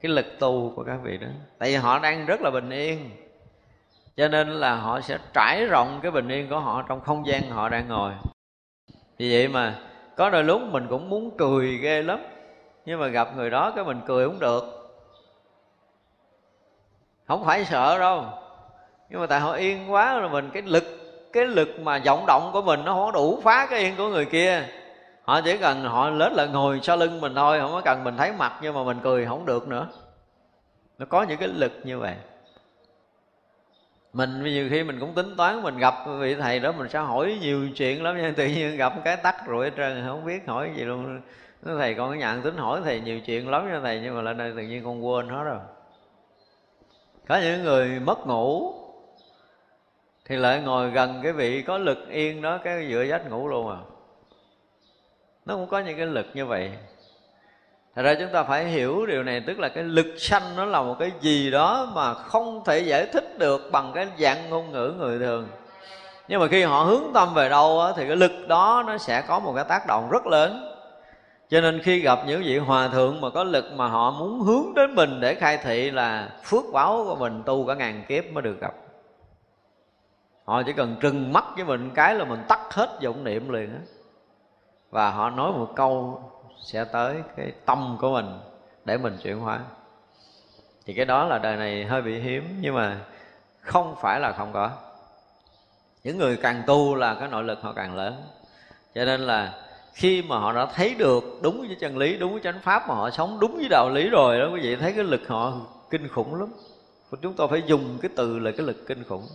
B: cái lực tu của các vị đó. Tại vì họ đang rất là bình yên. Cho nên là họ sẽ trải rộng cái bình yên của họ trong không gian họ đang ngồi vì vậy mà, có đôi lúc mình cũng muốn cười ghê lắm. Nhưng mà gặp người đó cái mình cười không được. Không phải sợ đâu. Nhưng mà tại họ yên quá rồi mình, cái lực cái lực mà vọng động của mình nó không đủ phá cái yên của người kia. Họ chỉ cần họ lết là ngồi sau lưng mình thôi, không có cần mình thấy mặt nhưng mà mình cười không được nữa. Nó có những cái lực như vậy mình nhiều khi mình cũng tính toán, mình gặp vị thầy đó mình sẽ hỏi nhiều chuyện lắm nhưng tự nhiên gặp cái tắt rồi hết trơn, không biết hỏi gì luôn. Nói thầy con nhận tính hỏi thầy nhiều chuyện lắm nha thầy, nhưng mà lên đây tự nhiên con quên hết rồi. Có những người mất ngủ, thì lại ngồi gần cái vị có lực yên đó, cái dựa dách ngủ luôn à. Nó cũng có những cái lực như vậy. Thật ra chúng ta phải hiểu điều này Tức là cái lực sanh nó là một cái gì đó Mà không thể giải thích được Bằng cái dạng ngôn ngữ người thường. Nhưng mà khi họ hướng tâm về đâu á, Thì cái lực đó nó sẽ có một cái tác động rất lớn. Cho nên khi gặp những vị hòa thượng mà có lực mà họ muốn hướng đến mình để khai thị là phước báo của mình tu cả ngàn kiếp mới được gặp. Họ chỉ cần trừng mắt với mình cái là mình tắt hết vọng niệm liền á. Và họ nói một câu sẽ tới cái tâm của mình để mình chuyển hóa. Thì cái đó là đời này hơi bị hiếm, nhưng mà không phải là không có. Những người càng tu là cái nội lực họ càng lớn. Cho nên là khi mà họ đã thấy được đúng với chân lý, đúng với chánh pháp mà họ sống đúng với đạo lý rồi đó, quý vị thấy cái lực họ kinh khủng lắm. Chúng tôi phải dùng cái từ là cái lực kinh khủng.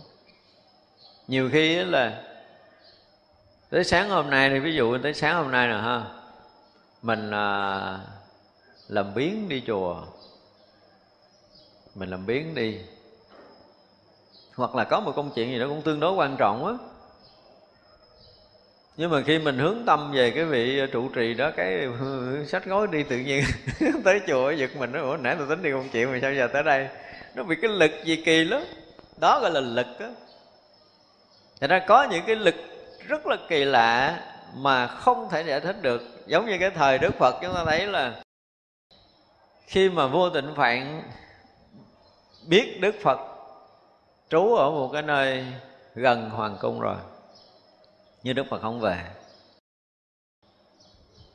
B: Nhiều khi là, tới sáng hôm nay thì ví dụ tới sáng hôm nay nè ha mình à, làm biến đi chùa. Mình làm biến đi. Hoặc là có một công chuyện gì đó cũng tương đối quan trọng á. Nhưng mà khi mình hướng tâm về cái vị trụ trì đó cái sách gói đi tự nhiên tới chùa giật mình nó ủa nãy tôi tính đi công chuyện mà sao giờ tới đây? Nó bị cái lực gì kỳ lắm. Đó gọi là lực á. Thật ra có những cái lực rất là kỳ lạ mà không thể giải thích được. Giống như cái thời đức phật, chúng ta thấy là khi mà vua tịnh phạn biết đức phật trú ở một cái nơi gần hoàng cung rồi, nhưng đức phật không về.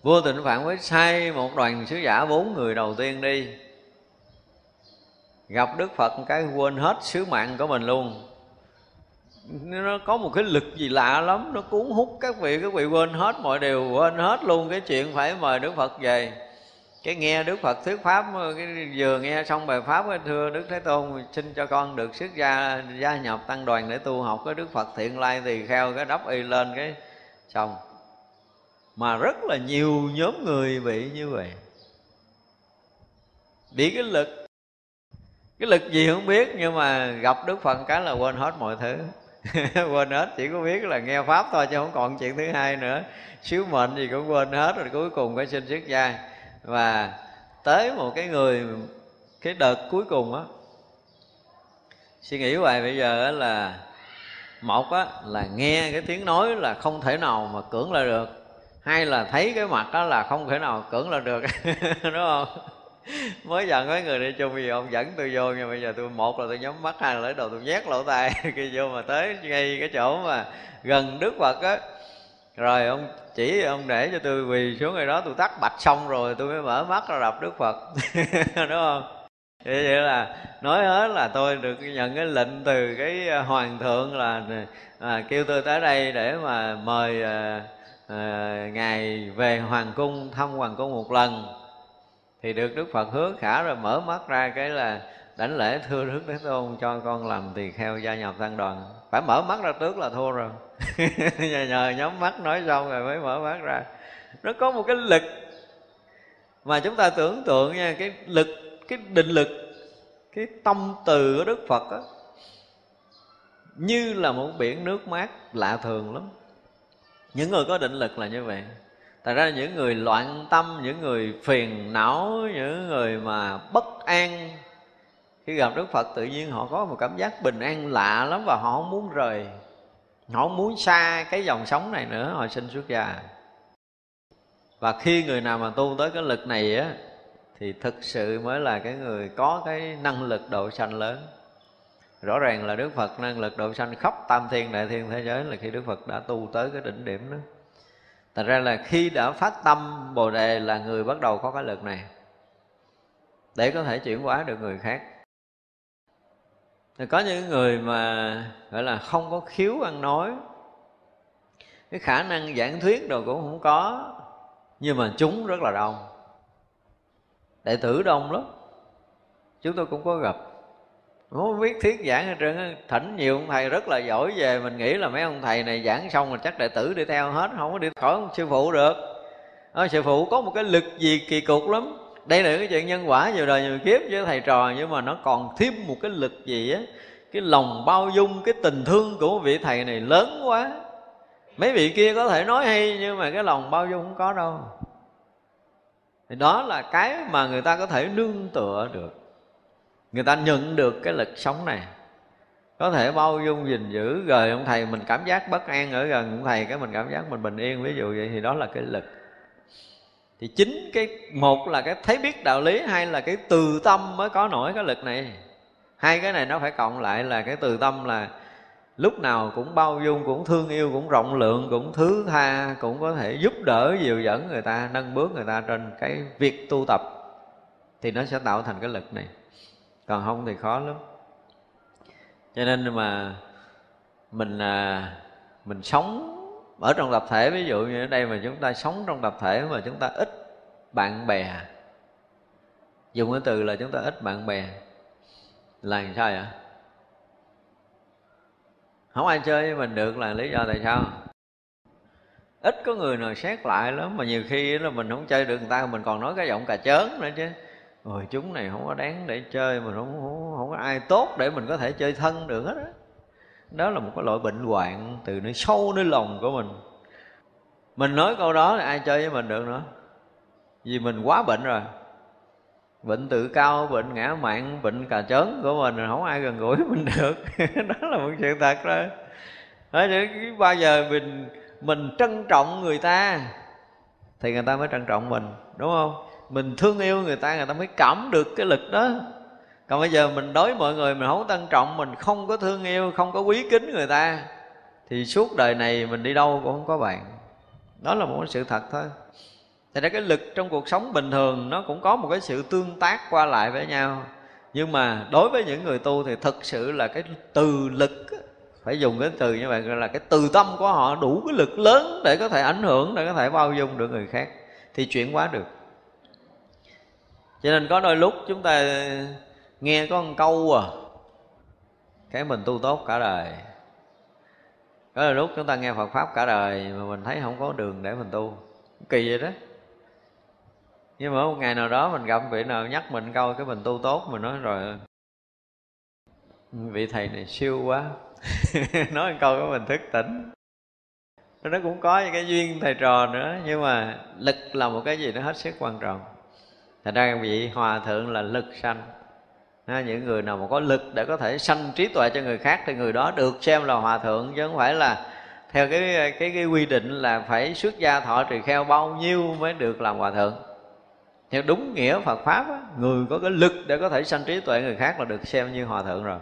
B: Vua tịnh phạn mới sai một đoàn sứ giả bốn người đầu tiên đi, gặp đức phật cái quên hết sứ mạng của mình luôn nó có một cái lực gì lạ lắm, nó cuốn hút các vị các vị quên hết mọi điều, quên hết luôn cái chuyện phải mời đức phật về. Cái nghe đức phật thuyết pháp, cái vừa nghe xong bài pháp, cái thưa đức thế tôn, xin cho con được xuất gia gia nhập tăng đoàn để tu học. Cái đức phật thiện lai tỳ kheo, cái đắp y lên cái xong mà rất là nhiều nhóm người bị như vậy. Bị cái lực cái lực gì không biết, nhưng mà gặp đức phật cái là quên hết mọi thứ. quên hết, chỉ có biết là nghe pháp thôi chứ không còn chuyện thứ hai nữa. Sứ mệnh gì cũng quên hết rồi cuối cùng phải xin xuất gia và tới một cái người, cái đợt cuối cùng á, suy nghĩ hoài bây giờ là, một á là nghe cái tiếng nói là không thể nào mà cưỡng lại được, hai là thấy cái mặt đó là không thể nào cưỡng lại được, đúng không? mới dần mấy người đi chung vì ông dẫn tôi vô nhưng bây giờ tôi một là tôi nhắm mắt hai là lấy đầu tôi nhét lỗ tai khi vô mà tới ngay cái chỗ mà gần đức phật á. Rồi ông chỉ ông để cho tôi quỳ xuống ngay đó tôi tắt bạch xong rồi tôi mới mở mắt ra đọc đức phật. Đúng không? Vậy là nói hết là tôi được nhận cái lệnh từ cái à, hoàng thượng là à, kêu tôi tới đây để mà mời à, à, ngài về hoàng cung thăm hoàng cung một lần thì được đức phật hứa khả rồi mở mắt ra cái là đảnh lễ thưa đức thế tôn cho con làm tỳ kheo gia nhập tăng đoàn. Phải mở mắt ra trước là thua rồi. Nhờ, nhờ nhắm mắt nói xong rồi mới mở mắt ra. Nó có một cái lực mà chúng ta tưởng tượng nha cái lực cái định lực cái tâm từ của đức phật á như là một biển nước mát lạ thường lắm. Những người có định lực là như vậy. Thật ra những người loạn tâm, những người phiền não, những người mà bất an Khi gặp Đức Phật tự nhiên họ có một cảm giác bình an lạ lắm Và họ không muốn rời Họ không muốn xa cái dòng sống này nữa, họ sinh xuất gia Và khi người nào mà tu tới cái lực này á Thì thực sự mới là cái người có cái năng lực độ sanh lớn. Rõ ràng là đức phật năng lực độ sanh khắp tam thiên đại thiên thế giới là khi đức phật đã tu tới cái đỉnh điểm đó thành ra là khi đã phát tâm, bồ đề là người bắt đầu có cái lực này, để có thể chuyển hóa được người khác. Thì có những người mà, gọi là, không có khiếu ăn nói, cái khả năng giảng thuyết đồ cũng không có, nhưng mà chúng rất là đông. Đệ tử đông lắm. Chúng tôi cũng có gặp không biết thuyết giảng hết trơn thỉnh nhiều ông thầy rất là giỏi về. Mình nghĩ là mấy ông thầy này giảng xong rồi chắc đệ tử đi theo hết không có đi khỏi ông sư phụ được. À, sư phụ có một cái lực gì kỳ cục lắm. Đây là cái chuyện nhân quả nhiều đời nhiều kiếp với thầy trò nhưng mà nó còn thêm một cái lực gì á cái lòng bao dung cái tình thương của vị thầy này lớn quá. Mấy vị kia có thể nói hay nhưng mà cái lòng bao dung không có đâu. Thì đó là cái mà người ta có thể nương tựa được người ta nhận được cái lực sống này. Có thể bao dung gìn giữ rồi ông thầy, mình cảm giác bất an ở gần ông thầy, cái mình cảm giác mình bình yên. Ví dụ vậy thì đó là cái lực. Thì chính cái, một là cái thấy biết đạo lý hay là cái từ tâm mới có nổi cái lực này. Hai cái này nó phải cộng lại là cái từ tâm là lúc nào cũng bao dung, cũng thương yêu, cũng rộng lượng, cũng thứ tha, cũng có thể giúp đỡ dìu dẫn người ta, nâng bước người ta trên cái việc tu tập. Thì nó sẽ tạo thành cái lực này còn không thì khó lắm. Cho nên mà mình à, mình sống ở trong tập thể ví dụ như ở đây mà chúng ta sống trong tập thể mà chúng ta ít bạn bè dùng cái từ là chúng ta ít bạn bè là làm sao vậy? Không ai chơi với mình được là lý do tại sao? Ít có người nào xét lại lắm mà nhiều khi là mình không chơi được người ta mình còn nói cái giọng cà chớn nữa chứ rồi chúng này không có đáng để chơi mà không, không, không có ai tốt để mình có thể chơi thân được hết đó. đó là một cái loại bệnh hoạn từ nơi sâu nơi lòng của mình. Mình nói câu đó thì ai chơi với mình được nữa? Vì mình quá bệnh rồi. Bệnh tự cao bệnh ngã mạng bệnh cà chớn của mình không ai gần gũi mình được. Đó là một sự thật rồi đó, bao giờ mình mình trân trọng người ta thì người ta mới trân trọng mình đúng không? Mình thương yêu người ta người ta mới cảm được cái lực đó. Còn bây giờ mình đối mọi người, mình không tân trọng, mình không có thương yêu, không có quý kính người ta, thì suốt đời này mình đi đâu cũng không có bạn. Đó là một sự thật thôi. Thì ra cái lực trong cuộc sống bình thường, nó cũng có một cái sự tương tác qua lại với nhau. Nhưng mà đối với những người tu thì thực sự là cái từ lực phải dùng cái từ như vậy, gọi là cái từ tâm của họ đủ cái lực lớn để có thể ảnh hưởng, để có thể bao dung được người khác. Thì chuyển hóa được cho nên có đôi lúc chúng ta nghe có một câu à cái mình tu tốt cả đời. Có đôi lúc chúng ta nghe Phật pháp cả đời mà mình thấy không có đường để mình tu. Kỳ vậy đó. Nhưng mà một ngày nào đó mình gặp vị nào nhắc mình câu cái mình tu tốt, mình nói rồi, vị thầy này siêu quá. Nói một câu cái mình thức tỉnh. Nó cũng có những cái duyên thầy trò nữa, nhưng mà lực là một cái gì nó hết sức quan trọng. Thật ra vị hòa thượng là lực sanh. Ha, Những người nào mà có lực để có thể sanh trí tuệ cho người khác Thì người đó được xem là hòa thượng Chứ không phải là theo cái cái, cái quy định là phải xuất gia thọ trì kheo bao nhiêu mới được làm hòa thượng. Theo đúng nghĩa Phật pháp á, người có cái lực để có thể sanh trí tuệ người khác là được xem như hòa thượng rồi.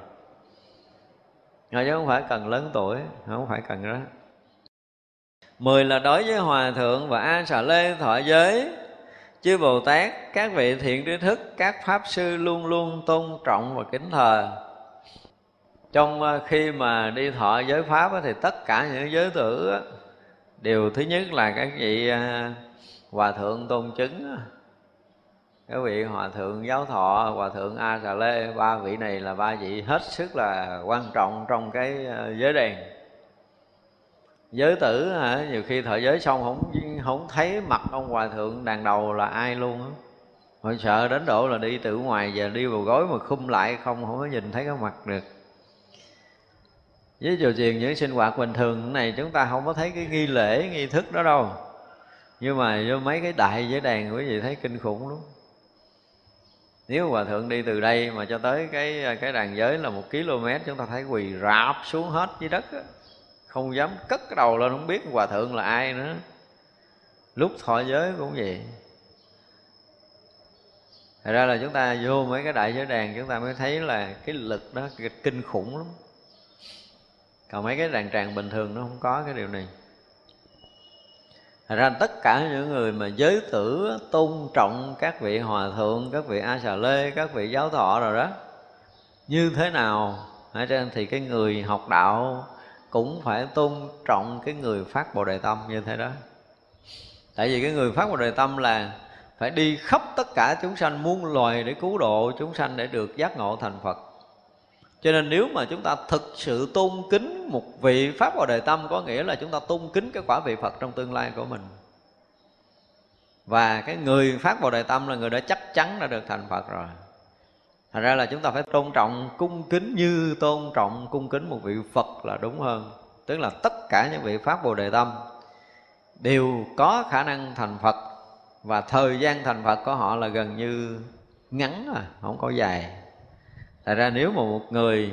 B: Rồi chứ không phải cần lớn tuổi không phải cần đó. Mười là đối với hòa thượng và a xà lê thọ giới chư bồ tát, các vị thiện trí thức, các pháp sư luôn luôn tôn trọng và kính thờ. Trong ờ, khi mà đi thọ giới pháp thì tất cả những giới tử đều thứ nhất là các vị ờ, hòa thượng tôn chứng các vị hòa thượng giáo thọ, hòa thượng a xà lê, ba vị này là ba vị hết sức là quan trọng trong cái ờ, giới đèn giới tử hả? Nhiều khi thọ giới xong không không thấy mặt ông hòa thượng đàn đầu là ai luôn á. Họ sợ đến độ là đi từ ngoài giờ đi vào gối mà khum lại không không có nhìn thấy cái mặt được. Với chùa chiền những sinh hoạt bình thường này chúng ta không có thấy cái nghi lễ, nghi thức đó đâu. Nhưng mà vô mấy cái đại giới đàn quý vị thấy kinh khủng lắm. Nếu hòa thượng đi từ đây mà cho tới cái cái đàn giới là một km, chúng ta thấy quỳ rạp xuống hết dưới đất á không dám cất cái đầu lên không biết hòa thượng là ai nữa. Lúc thọ giới cũng vậy. Thật ra là chúng ta vô mấy cái đại giới đàn chúng ta mới thấy là cái lực đó kinh khủng lắm. Còn mấy cái đàn tràng bình thường nó không có cái điều này. Thật ra tất cả những người mà giới tử tôn trọng các vị hòa thượng, các vị A Xà Lê, các vị giáo thọ rồi đó Như thế nào thì cái người học đạo cũng phải tôn trọng cái người phát Bồ Đề Tâm như thế đó. Tại vì cái người phát Bồ Đề Tâm là phải đi khắp tất cả chúng sanh, muôn loài để cứu độ chúng sanh để được giác ngộ thành Phật. Cho nên nếu mà chúng ta thực sự tôn kính một vị pháp bồ đề tâm, có nghĩa là chúng ta tôn kính cái quả vị phật trong tương lai của mình. Và cái người phát bồ đề tâm là người đã chắc chắn đã được thành phật rồi thành ra là chúng ta phải tôn trọng cung kính như tôn trọng cung kính một vị phật là đúng hơn. Tức là tất cả những vị pháp bồ đề tâm đều có khả năng thành phật và thời gian thành phật của họ là gần như ngắn à không có dài. Thật ra nếu mà một người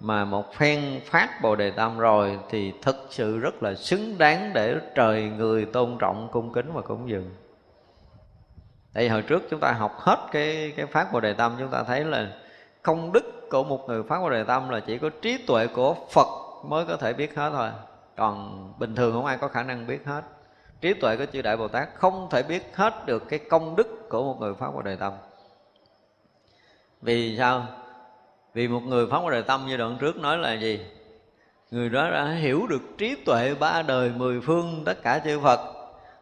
B: mà một phen phát Bồ Đề Tâm rồi Thì thực sự rất là xứng đáng để trời người tôn trọng cung kính và cúng dường. Tại vì hồi trước chúng ta học hết cái cái phát Bồ Đề Tâm, Chúng ta thấy là công đức của một người phát Bồ Đề Tâm là chỉ có trí tuệ của Phật mới có thể biết hết thôi. Còn bình thường không ai có khả năng biết hết. Trí tuệ của chư Đại Bồ Tát không thể biết hết được cái công đức của một người phát Bồ Đề Tâm. Vì sao? vì một người phóng đề tâm như đoạn trước nói là gì? Người đó đã hiểu được trí tuệ ba đời mười phương tất cả chư phật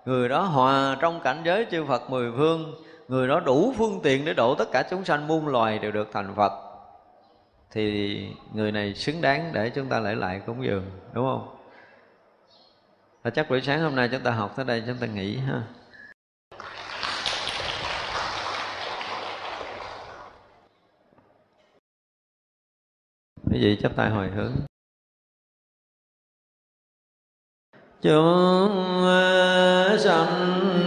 B: người đó hòa trong cảnh giới chư phật mười phương, người đó đủ phương tiện để độ tất cả chúng sanh muôn loài đều được thành phật. Thì người này xứng đáng để chúng ta lễ lại cúng dường, đúng không? Và chắc buổi sáng hôm nay chúng ta học tới đây, chúng ta nghỉ ha. Quý vị chắp tay hồi hướng. Chúng sanh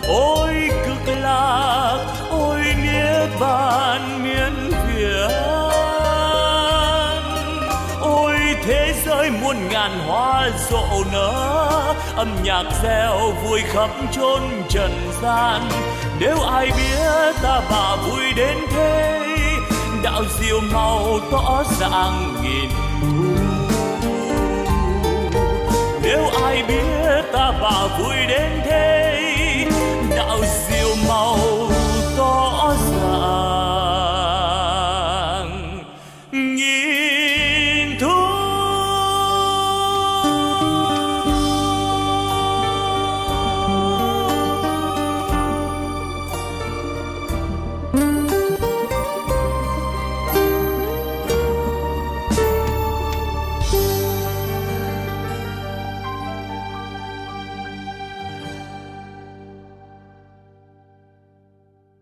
A: ôi cực lạc, ôi nghĩa bàn miên việt ôi thế giới muôn ngàn hoa rộ nở, âm nhạc reo vui khắp chốn trần gian. Nếu ai biết ta bà vui đến thế, đạo diệu màu tỏ dạng nghìn thu. Nếu ai biết ta bà vui đến thế